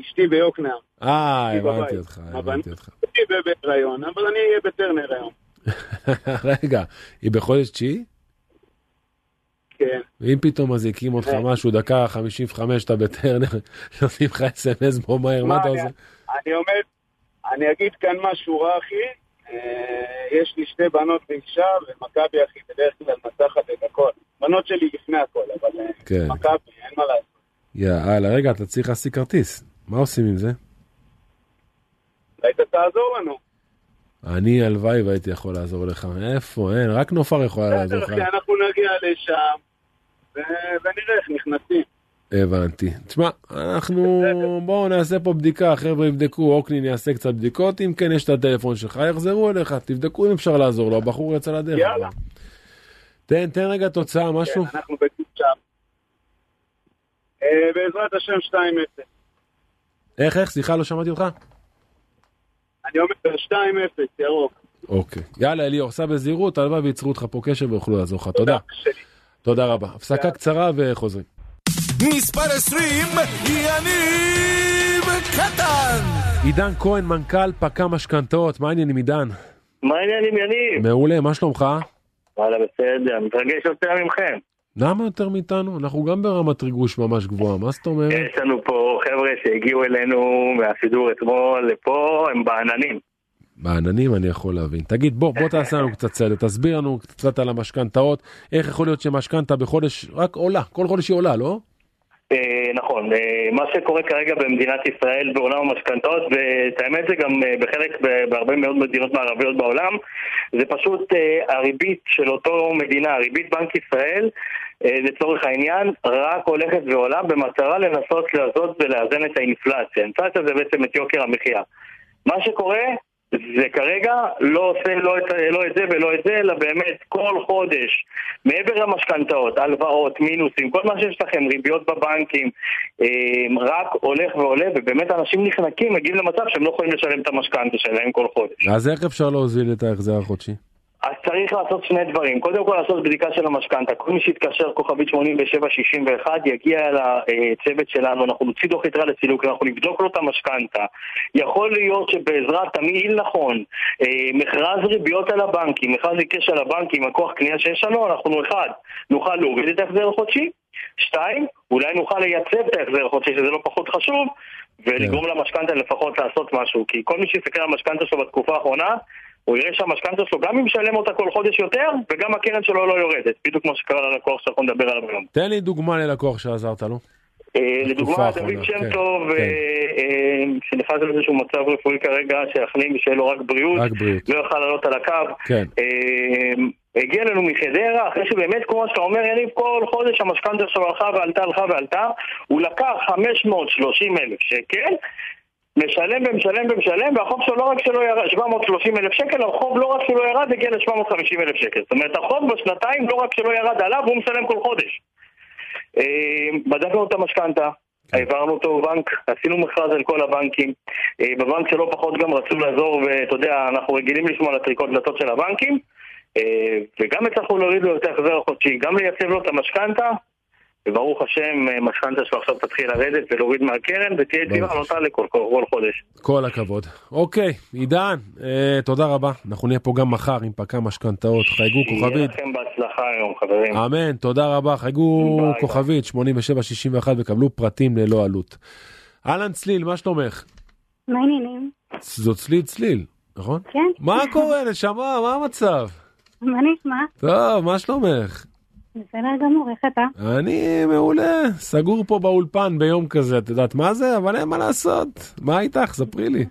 [SPEAKER 11] אשתי ביוקנעם.
[SPEAKER 2] אה, הבנתי. אותך,
[SPEAKER 11] הבנתי.
[SPEAKER 2] אותך.
[SPEAKER 11] היא בהיריון, אבל אני אהיה בטרנר היום.
[SPEAKER 2] רגע, היא בחודש תשיעי?
[SPEAKER 11] כן.
[SPEAKER 2] ואם פתאום מזיקים אותך משהו, דקה 55 אתה בטרנר, נותנים לך אס.אם.אס בוא מהר, מה אתה עושה?
[SPEAKER 11] אני עומד, אני אגיד כאן משהו רע, אחי. אה, יש לי שתי בנות ואישה, ומכבי, אחי, בדרך כלל מנצחת את הכל. בנות שלי לפני הכל, אבל אה,
[SPEAKER 2] כן.
[SPEAKER 11] מכבי, אין מה לעשות.
[SPEAKER 2] יאללה, רגע, אתה צריך להשיג כרטיס. מה עושים עם זה?
[SPEAKER 11] היית תעזור לנו.
[SPEAKER 2] אני הלוואי והייתי יכול לעזור לך. איפה, אין, רק נופר יכולה לעזור לך.
[SPEAKER 11] אנחנו נגיע לשם, ונראה איך נכנסים.
[SPEAKER 2] הבנתי. תשמע, אנחנו, בואו נעשה פה בדיקה, החבר'ה יבדקו, אוקנין יעשה קצת בדיקות, אם כן יש את הטלפון שלך, יחזרו אליך, תבדקו אם אפשר לעזור לו, הבחור יצא לדרך.
[SPEAKER 11] יאללה.
[SPEAKER 2] תן, תן רגע תוצאה, משהו.
[SPEAKER 11] כן, אנחנו בקבוצה. אה, בעזרת השם 2-0.
[SPEAKER 2] איך, איך, סליחה, לא שמעתי אותך?
[SPEAKER 11] אני אומר 2-0, ירוק.
[SPEAKER 2] אוקיי. יאללה, אליאור, סע בזהירות, הלוואי וייצרו אותך פה קשר ויוכלו לעזור לך. תודה. תודה רבה. הפסקה קצרה וחוזרים.
[SPEAKER 1] מספר 20, יניב קטן!
[SPEAKER 2] עידן כהן, מנכ"ל פקה משכנתאות, מה העניינים עידן?
[SPEAKER 12] מה העניינים יניב?
[SPEAKER 2] מעולה, מה שלומך?
[SPEAKER 12] וואלה בסדר, מתרגש יותר ממכם.
[SPEAKER 2] למה יותר מאיתנו? אנחנו גם ברמת ריגוש ממש גבוהה, מה זאת אומרת?
[SPEAKER 12] יש לנו פה שהגיעו אלינו מהסידור אתמול לפה, הם בעננים.
[SPEAKER 2] בעננים אני יכול להבין. תגיד, בוא, בוא תעשה לנו קצת סדר, תסביר לנו קצת על המשכנתאות, איך יכול להיות שמשכנתה בחודש רק עולה, כל חודש היא עולה, לא?
[SPEAKER 12] אה, נכון, אה, מה שקורה כרגע במדינת ישראל בעולם המשכנתאות, ואת האמת זה גם אה, בחלק, בהרבה מאוד מדינות מערביות בעולם, זה פשוט הריבית של אותו מדינה, ריבית בנק ישראל, לצורך העניין, רק הולכת ועולה במטרה לנסות לעשות ולאזן את האינפלציה. אינפלציה זה בעצם את יוקר המחיה. מה שקורה זה כרגע לא עושה לא את, לא את זה ולא את זה, אלא באמת כל חודש, מעבר למשכנתאות, הלוואות, מינוסים, כל מה שיש לכם, ריביות בבנקים, אה, רק הולך ועולה, ובאמת אנשים נחנקים, מגיעים למצב שהם לא יכולים לשלם את המשכנתה שלהם כל חודש.
[SPEAKER 2] אז איך אפשר להוזיל את ההחזר החודשי?
[SPEAKER 12] אז צריך לעשות שני דברים. קודם כל לעשות בדיקה של המשכנתה. כל מי שיתקשר כוכבית 8761 יגיע לצוות שלנו, אנחנו נוציא דוח יתרה לסילוק, אנחנו נבדוק לו את המשכנתה. יכול להיות שבעזרת תמהיל נכון, אה, מכרז ריביות על הבנקים, מכרז היקש על הבנקים, הכוח קנייה שיש לנו, אנחנו אחד, נוכל להוריד את ההחזר החודשי, שתיים, אולי נוכל לייצב את ההחזר החודשי, שזה לא פחות חשוב, ולגרום למשכנתה לפחות לעשות משהו. כי כל מי שיסתכל על המשכנתה שלו בתקופה האחרונה, הוא יראה שהמשכנתה שלו גם אם משלם אותה כל חודש יותר, וגם הקרן שלו לא יורדת. בדיוק כמו שקרה ללקוח שאנחנו נדבר עליו היום.
[SPEAKER 2] תן לי דוגמה ללקוח שעזרת לו.
[SPEAKER 12] אה, לדוגמה, דוד שם
[SPEAKER 2] כן,
[SPEAKER 12] טוב,
[SPEAKER 2] כן.
[SPEAKER 12] אה, אה, שנכנס לאיזשהו מצב רפואי כרגע, שיחלים ושיהיה לו רק בריאות. לא יוכל לעלות על הקו.
[SPEAKER 2] כן.
[SPEAKER 12] הגיע אלינו מחדרה, אחרי שבאמת, כמו שאתה אומר, יניב, כל חודש המשכנתה שלו הלכה ועלתה, הלכה ועלתה, הוא לקח 530 אלף שקל, משלם ומשלם ומשלם, והחוב שלו לא רק שלא ירד, 730 אלף שקל, החוב לא רק שלא ירד, הגיע ל-750 אלף שקל. זאת אומרת, החוב בשנתיים לא רק שלא ירד עליו, הוא משלם כל חודש. אה, בדקנו את המשכנתה, העברנו אותו בבנק, עשינו מכרז על כל הבנקים. אה, בבנק שלא פחות גם רצו לעזור, ואתה יודע, אנחנו רגילים לשמוע על הטריקות דלתות של הבנקים, אה, וגם הצלחנו להוריד לו את ההחזר החודשי, גם לייצב לו את המשכנתה, וברוך השם, אה, משכנתה שלו עכשיו תתחיל לרדת ולהוריד מהקרן, ותהיה יציבה, לא תעלה כל, חודש.
[SPEAKER 2] כל הכבוד. אוקיי, עידן, אה, תודה רבה. אנחנו נהיה פה גם מחר עם פקה משכנתאות. חייגו
[SPEAKER 12] יהיה
[SPEAKER 2] כוכבית.
[SPEAKER 12] לכם בהצלחה היום, חברים.
[SPEAKER 2] אמן, תודה רבה. חייגו
[SPEAKER 12] ביי,
[SPEAKER 2] כוכבית 8761 וקבלו פרטים ללא עלות. אהלן צליל, מה שלומך?
[SPEAKER 13] מה העניינים?
[SPEAKER 2] זאת צליל צליל, נכון?
[SPEAKER 13] כן.
[SPEAKER 2] מה קורה, נשמה? מה המצב?
[SPEAKER 13] מה נשמע?
[SPEAKER 2] טוב, מה שלומך?
[SPEAKER 13] בסדר גמור, איך אתה?
[SPEAKER 2] אני מעולה, סגור פה באולפן ביום כזה, את יודעת מה זה? אבל אין מה לעשות. מה איתך? ספרי לי.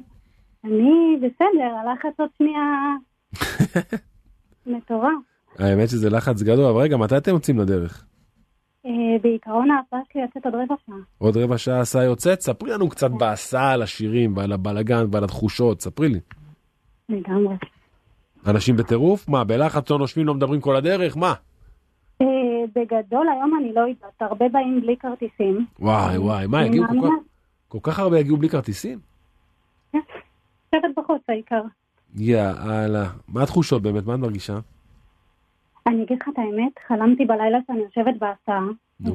[SPEAKER 13] אני בסדר, הלחץ עוד שנייה מטורף.
[SPEAKER 2] האמת שזה לחץ גדול, אבל רגע, מתי אתם יוצאים לדרך?
[SPEAKER 13] אה, בעיקרון ההפעה שלי יוצאת עוד רבע שעה.
[SPEAKER 2] עוד רבע שעה הסעה יוצאת? ספרי לנו קצת בהסעה על השירים ועל הבלגן ועל התחושות, ספרי לי.
[SPEAKER 13] לגמרי.
[SPEAKER 2] אנשים בטירוף? מה, בלחץ לא נושמים, לא מדברים כל הדרך? מה?
[SPEAKER 13] אה, בגדול היום אני לא יודעת, הרבה באים בלי כרטיסים.
[SPEAKER 2] וואי וואי, מה,
[SPEAKER 13] אני
[SPEAKER 2] הגיעו כל. כך, כל כך הרבה הגיעו בלי כרטיסים?
[SPEAKER 13] לשבת בחוץ העיקר.
[SPEAKER 2] יאללה. מה התחושות באמת? מה את מרגישה?
[SPEAKER 13] אני אגיד לך את האמת, חלמתי בלילה שאני יושבת בהסעה,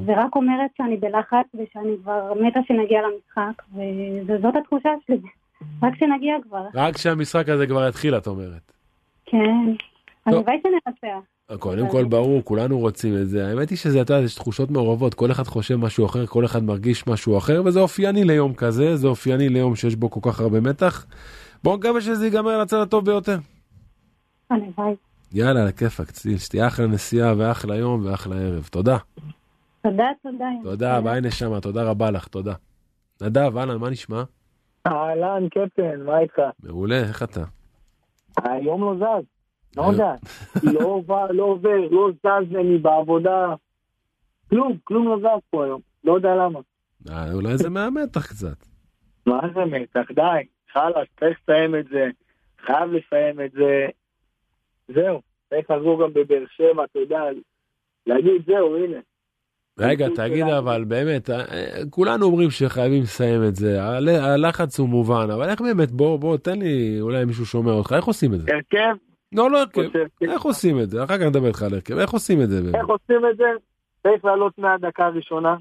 [SPEAKER 13] ורק אומרת שאני בלחץ ושאני כבר מתה שנגיע למשחק, וזאת התחושה שלי. רק שנגיע כבר.
[SPEAKER 2] רק כשהמשחק הזה כבר יתחיל, את אומרת.
[SPEAKER 13] כן. הלוואי שננצח.
[SPEAKER 2] קודם כל ברור, כולנו רוצים את זה. האמת היא שזה, אתה יודע, יש תחושות מעורבות, כל אחד חושב משהו אחר, כל אחד מרגיש משהו אחר, וזה אופייני ליום כזה, זה אופייני ליום שיש בו כל כך הרבה מתח. בואו נקווה שזה ייגמר על הצד הטוב ביותר.
[SPEAKER 13] הלוואי.
[SPEAKER 2] יאללה, על הכיפאק, צליל, שתהיה אחלה נסיעה ואחלה יום ואחלה ערב. תודה.
[SPEAKER 13] תודה, תודה.
[SPEAKER 2] תודה, ביי נשמה, תודה רבה לך, תודה. נדב, אהלן, מה נשמע?
[SPEAKER 14] אהלן, קפטן, מה איתך?
[SPEAKER 2] מעולה, איך אתה?
[SPEAKER 14] היום לא זז, לא יודע. לא לא עובר, לא זז לי בעבודה. כלום, כלום לא זז פה היום. לא יודע למה.
[SPEAKER 2] אה, אולי זה מהמתח קצת.
[SPEAKER 14] מה זה מתח? די, חלאס, צריך לסיים את זה. חייב לסיים את זה. זהו, צריך לחזור גם בבאר שבע, אתה יודע, להגיד זהו, הנה.
[SPEAKER 2] רגע, תגיד. אבל, באמת, אה, כולנו אומרים שחייבים לסיים את זה, הל- הלחץ הוא מובן, אבל איך באמת, בוא, בוא, תן לי, אולי מישהו שומע אותך, איך עושים את זה?
[SPEAKER 14] הרכב?
[SPEAKER 2] לא, לא הרכב, איך עושים את זה? אחר כך נדבר איתך על הרכב, איך עושים את זה?
[SPEAKER 14] איך עושים את זה? צריך לעלות מהדקה הראשונה,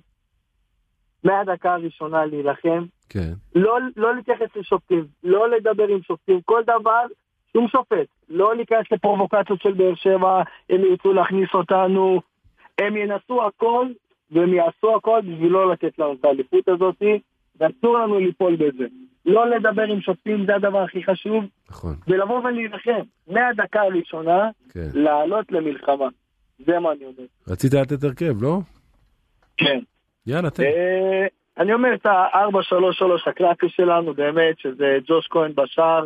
[SPEAKER 14] מהדקה הראשונה להילחם,
[SPEAKER 2] כן.
[SPEAKER 14] לא, לא להתייחס לשופטים, לא לדבר עם שופטים, כל דבר, שום שופט. לא להיכנס לפרובוקציות של באר שבע, הם ירצו להכניס אותנו, הם ינסו הכל, והם יעשו הכל בשביל לא לתת לנו את האליפות הזאת, ואסור לנו ליפול בזה. לא לדבר עם שופטים, זה הדבר הכי חשוב,
[SPEAKER 2] נכון.
[SPEAKER 14] ולבוא ולהילחם. מהדקה הראשונה,
[SPEAKER 2] כן.
[SPEAKER 14] לעלות למלחמה. זה מה אני אומר.
[SPEAKER 2] רצית לתת הרכב, לא?
[SPEAKER 14] כן.
[SPEAKER 2] יאללה, תן.
[SPEAKER 14] אה, אני אומר את ה-4-3-3 הקלאסי שלנו, באמת, שזה ג'וש כהן בשער,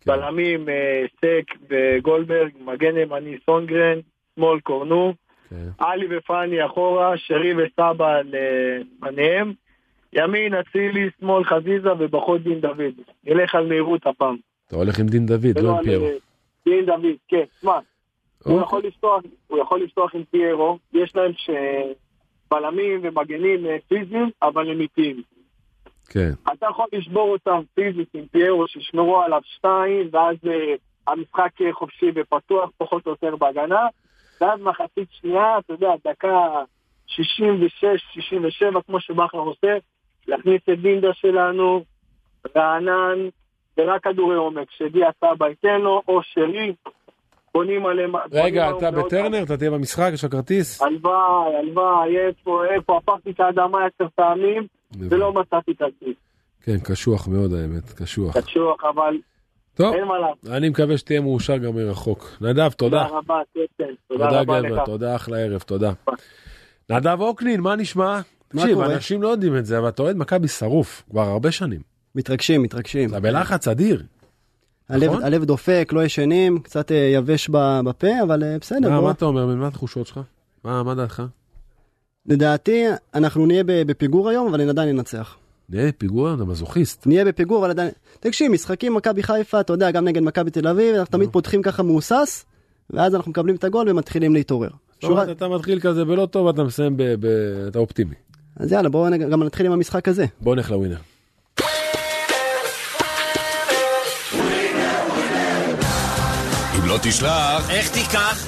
[SPEAKER 2] כן.
[SPEAKER 14] בלמים, אה, סק וגולדברג, מגן ימני סונגרן, שמאל קורנו,
[SPEAKER 2] כן.
[SPEAKER 14] עלי ופאני אחורה, שרי וסבא לפניהם, ימין אצילי, שמאל חזיזה ובחוד דין דוד. נלך על מהירות הפעם.
[SPEAKER 2] אתה הולך עם דין דוד, לא עם פיירו.
[SPEAKER 14] אה, דין דוד, כן, שמע, הוא
[SPEAKER 2] אוקיי.
[SPEAKER 14] יכול לפתוח, הוא יכול לפתוח עם פיירו, יש להם ש... בלמים ומגנים אה, פיזיים, אבל הם איטיים.
[SPEAKER 2] כן.
[SPEAKER 14] אתה יכול לשבור אותם פיזית עם פיירו, שישמרו עליו שתיים, ואז אה, המשחק חופשי ופתוח, פחות או יותר בהגנה, ואז מחצית שנייה, אתה יודע, דקה 66-67, כמו שבכר עושה, להכניס את דינדה שלנו, רענן, ורק כדורי עומק, שהגיע סבא ייתן לו, או שרי, בונים עליהם...
[SPEAKER 2] רגע, אתה בטרנר? אתה תהיה במשחק? יש לך כרטיס?
[SPEAKER 14] הלוואי, הלוואי, איפה, איפה, הפכתי את האדמה עשר פעמים, ולא מצאתי את הכיס.
[SPEAKER 2] כן, קשוח מאוד האמת, קשוח.
[SPEAKER 14] קשוח, אבל
[SPEAKER 2] טוב. אני מקווה שתהיה מאושר גם מרחוק. נדב, תודה.
[SPEAKER 14] תודה רבה. תודה
[SPEAKER 2] תודה
[SPEAKER 14] רבה
[SPEAKER 2] גבר,
[SPEAKER 14] לך.
[SPEAKER 2] תודה אחלה ערב, תודה. נדב אוקנין, מה נשמע? תקשיב? אנשים לא יודעים את זה, אבל אתה אוהד מכבי שרוף כבר הרבה שנים.
[SPEAKER 15] מתרגשים, מתרגשים.
[SPEAKER 2] אתה בלחץ אדיר.
[SPEAKER 15] הלב,
[SPEAKER 2] נכון?
[SPEAKER 15] הלב דופק, לא ישנים, קצת אה, יבש בפה, אבל אה, בסדר,
[SPEAKER 2] מה
[SPEAKER 15] בוא.
[SPEAKER 2] מה אתה אומר? מה התחושות שלך? מה מה דעתך?
[SPEAKER 15] לדעתי, אנחנו נהיה בפיגור היום, אבל עדיין ננצח.
[SPEAKER 2] נהיה פיגוע, אתה מזוכיסט.
[SPEAKER 15] נהיה בפיגור, אבל עדיין... תקשיב, משחקים מכבי חיפה, אתה יודע, גם נגד מכבי תל אביב, אנחנו תמיד פותחים ככה מהוסס, ואז אנחנו מקבלים את הגול ומתחילים להתעורר.
[SPEAKER 2] זאת אומרת, אתה מתחיל כזה בלא טוב, אתה מסיים. ב- אתה אופטימי.
[SPEAKER 15] אז יאללה, בואו גם נתחיל עם המשחק הזה.
[SPEAKER 2] בוא נלך לווינר.
[SPEAKER 1] אם לא תשלח,
[SPEAKER 16] איך תיקח?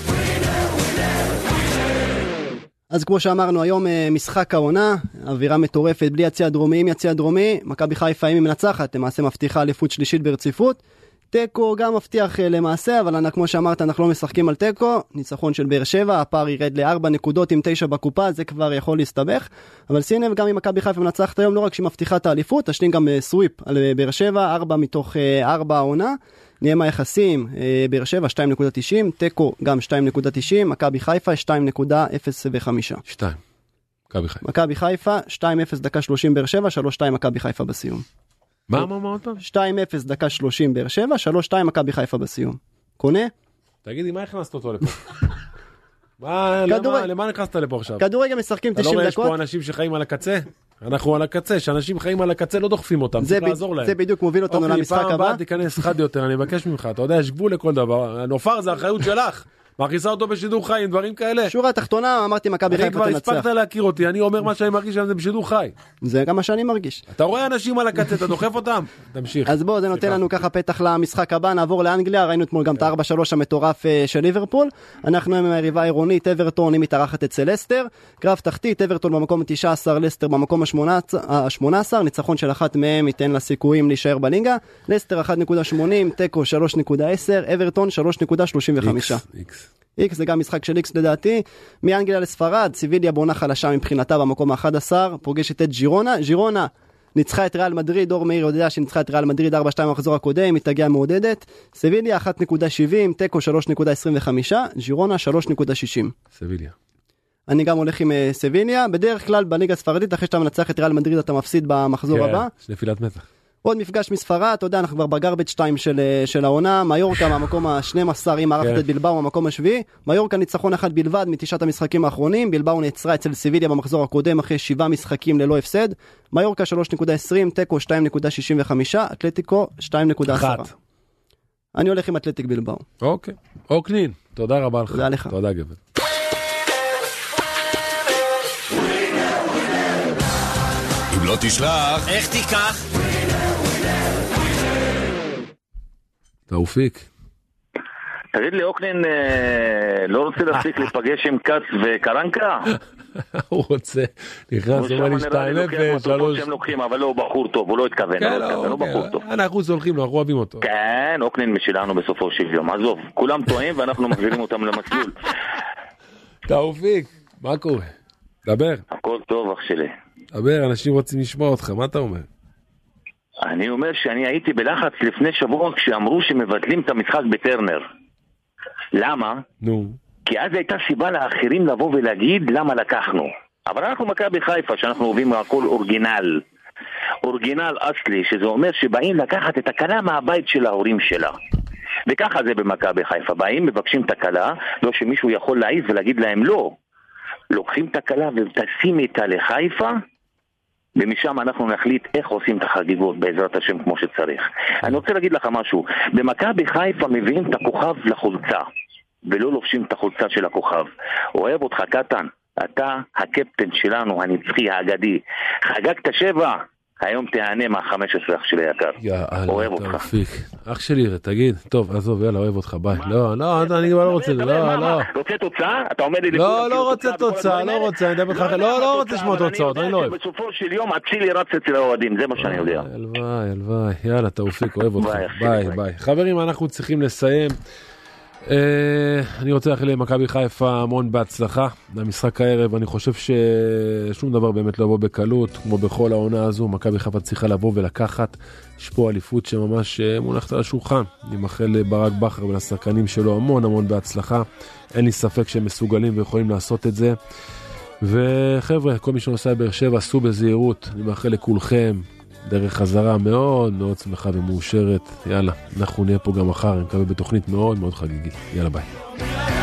[SPEAKER 15] אז כמו שאמרנו, היום אה, משחק העונה, אווירה מטורפת, בלי יציע דרומי, עם יציע דרומי, מכבי חיפה, אם היא מנצחת, למעשה מבטיחה אליפות שלישית ברציפות. תיקו גם מבטיח אה, למעשה, אבל אנחנו, כמו שאמרת, אנחנו לא משחקים על תיקו. ניצחון של באר שבע, הפער ירד לארבע נקודות עם תשע בקופה, זה כבר יכול להסתבך. אבל לב, גם אם מכבי חיפה מנצחת היום, לא רק שהיא מבטיחה את האליפות, תשלים גם אה, סוויפ על אה, באר שבע, ארבע מתוך ארבע העונה. נהיה מהיחסים, אה, באר שבע 2.90, תיקו גם 2.90, מכבי חיפה 2.05.
[SPEAKER 2] שתיים. מכבי חיפה.
[SPEAKER 15] מכבי חיפה, 2-0 דקה 30 באר שבע, 3-2 מכבי חיפה בסיום.
[SPEAKER 2] מה, מה, מה עוד פעם?
[SPEAKER 15] 2-0 דקה 30 באר שבע, 3-2 מכבי חיפה בסיום. קונה?
[SPEAKER 2] תגידי, מה הכנסת אותו לפה? מה. למה- למה נכנסת לפה עכשיו?
[SPEAKER 15] כדורגל משחקים
[SPEAKER 2] אתה לא
[SPEAKER 15] 90
[SPEAKER 2] רואה, יש
[SPEAKER 15] דקות.
[SPEAKER 2] פה אנשים שחיים על הקצה? אנחנו על הקצה, שאנשים חיים על הקצה לא דוחפים אותם,
[SPEAKER 15] זה
[SPEAKER 2] צריך לעזור להם.
[SPEAKER 15] זה בדיוק מוביל אותנו
[SPEAKER 2] אוקיי,
[SPEAKER 15] למשחק
[SPEAKER 2] פעם
[SPEAKER 15] הבא.
[SPEAKER 2] הבאה תיכנס חד יותר, אני מבקש ממך, אתה יודע, יש גבול לכל דבר. נופר זה אחריות שלך. מכניסה אותו בשידור חי עם דברים כאלה.
[SPEAKER 15] שורה תחתונה, אמרתי מכבי חיפה
[SPEAKER 2] כבר
[SPEAKER 15] תנצח.
[SPEAKER 2] הספקת להכיר אותי, אני אומר מה שאני מרגיש על זה בשידור חי.
[SPEAKER 15] זה גם מה שאני מרגיש.
[SPEAKER 2] אתה רואה אנשים על הקצה, אתה דוחף אותם? תמשיך.
[SPEAKER 15] אז בואו, זה נותן לנו ככה פתח למשחק הבא, נעבור לאנגליה, ראינו אתמול גם את ה-4-3 המטורף אה, של ליברפול. אנחנו עם היריבה העירונית, אברטון, היא מתארחת אצל לסטר. קרב תחתית, אברטון במקום ה-19, לסטר במקום ה-18, ניצחון של אחת מהם ייתן לה סיכויים להישאר בליגה. לסטר 1.80, תיקו 3.10, אברטון 3.35.
[SPEAKER 2] איקס.
[SPEAKER 15] זה גם משחק של איקס לדעתי. מאנגליה לספרד, סיביליה בונה חלשה מבחינתה במקום ה-11, פוגשת את ג'ירונה. ג'ירונה ניצחה את ריאל מדריד, אור מאיר יודע שניצחה את ריאל מדריד 4-2 במחזור הקודם, היא תגיע מעודדת. סביליה 1.70, תיקו 3.25, ג'ירונה 3.60.
[SPEAKER 2] סביליה.
[SPEAKER 15] אני גם הולך עם אה, סביליה, בדרך כלל בליגה הספרדית אחרי שאתה מנצח את ריאל מדריד אתה מפסיד במחזור
[SPEAKER 2] כן,
[SPEAKER 15] הבא.
[SPEAKER 2] יש נפילת מתח.
[SPEAKER 15] עוד מפגש מספרד, אתה יודע, אנחנו כבר בגרבג' 2 של, אה, של העונה, מיורקה מהמקום ה-12, היא מארחת
[SPEAKER 2] כן.
[SPEAKER 15] את בלבאו במקום השביעי, מיורקה ניצחון אחד בלבד מתשעת המשחקים האחרונים, בלבאו נעצרה אצל סיביליה במחזור הקודם אחרי שבעה משחקים ללא הפסד, מיורקה 3.20, תיקו 2.65, אתלטיקו 2.10.
[SPEAKER 2] אחת.
[SPEAKER 15] אני הולך עם אתלטיק בלבאו.
[SPEAKER 2] אוקיי. אוקנין, תודה רבה לך.
[SPEAKER 15] תודה לך.
[SPEAKER 2] תודה גבר.
[SPEAKER 1] אם לא תשלח,
[SPEAKER 16] איך תיקח?
[SPEAKER 2] תאופיק.
[SPEAKER 17] תגיד לי, אוקנין אה, לא רוצה להפסיק להיפגש עם כץ וקרנקה?
[SPEAKER 2] הוא רוצה, נכנס, אומר לי 2-0, 3...
[SPEAKER 16] שהם לוקחים, אבל לא, הוא בחור טוב, הוא לא התכוון,
[SPEAKER 2] כן,
[SPEAKER 16] הוא
[SPEAKER 2] לא,
[SPEAKER 16] לא הוא
[SPEAKER 2] כן.
[SPEAKER 16] בחור טוב.
[SPEAKER 2] אנחנו סולחים לו, אנחנו אוהבים אותו.
[SPEAKER 16] כן, אוקנין משלנו בסופו של יום, עזוב, כולם טועים ואנחנו מחזירים אותם למסלול.
[SPEAKER 2] תאופיק, מה קורה? דבר,
[SPEAKER 16] הכל טוב, אח שלי.
[SPEAKER 2] דבר, אנשים רוצים לשמוע אותך, מה אתה אומר?
[SPEAKER 16] אני אומר שאני הייתי בלחץ לפני שבוע כשאמרו שמבטלים את המשחק בטרנר. למה?
[SPEAKER 2] נו.
[SPEAKER 16] כי אז הייתה סיבה לאחרים לבוא ולהגיד למה לקחנו. אבל אנחנו מכבי חיפה, שאנחנו אוהבים הכל אורגינל. אורגינל אסלי, שזה אומר שבאים לקחת את הכלה מהבית של ההורים שלה. וככה זה במכבי חיפה, באים, מבקשים את הכלה, לא שמישהו יכול להעיז ולהגיד להם לא. לוקחים את הכלה וטסים איתה לחיפה, ומשם אנחנו נחליט איך עושים את החגיגות בעזרת השם כמו שצריך. אני רוצה להגיד לך משהו, במכבי חיפה מביאים את הכוכב לחולצה, ולא לובשים את החולצה של הכוכב. אוהב אותך קטן, אתה הקפטן שלנו, הנצחי, האגדי. חגגת שבע, היום תיהנה מה-15 אח שלי היקר. אוהב אותך.
[SPEAKER 2] תאופיק, אח שלי, תגיד, טוב, עזוב, יאללה, אוהב אותך, ביי. לא, לא, אני כבר לא רוצה, לא, לא.
[SPEAKER 16] רוצה תוצאה? אתה אומר לי...
[SPEAKER 2] לא, לא רוצה תוצאה, לא רוצה, אני אדבר איתך, לא, לא רוצה לשמוע תוצאות, אני לא אוהב.
[SPEAKER 16] בסופו של יום אצילי רץ אצל האוהדים, זה מה שאני יודע.
[SPEAKER 2] הלוואי, הלוואי, יאללה, תאופיק, אוהב אותך, ביי, ביי. חברים, אנחנו צריכים לסיים. אה, אני רוצה לאחל למכבי חיפה המון בהצלחה. למשחק הערב, אני חושב ששום דבר באמת לא יבוא בקלות, כמו בכל העונה הזו, מכבי חיפה צריכה לבוא ולקחת, יש פה אליפות שממש אה, מונחת על השולחן, אני מאחל לברק בכר ולשחקנים שלו המון המון בהצלחה, אין לי ספק שהם מסוגלים ויכולים לעשות את זה. וחבר'ה, כל מי שנוסע לבאר שבע, סעו בזהירות, אני מאחל לכולכם דרך חזרה מאוד מאוד שמחה ומאושרת. יאללה, אנחנו נהיה פה גם מחר, אני מקווה בתוכנית מאוד מאוד חגיגית. יאללה ביי.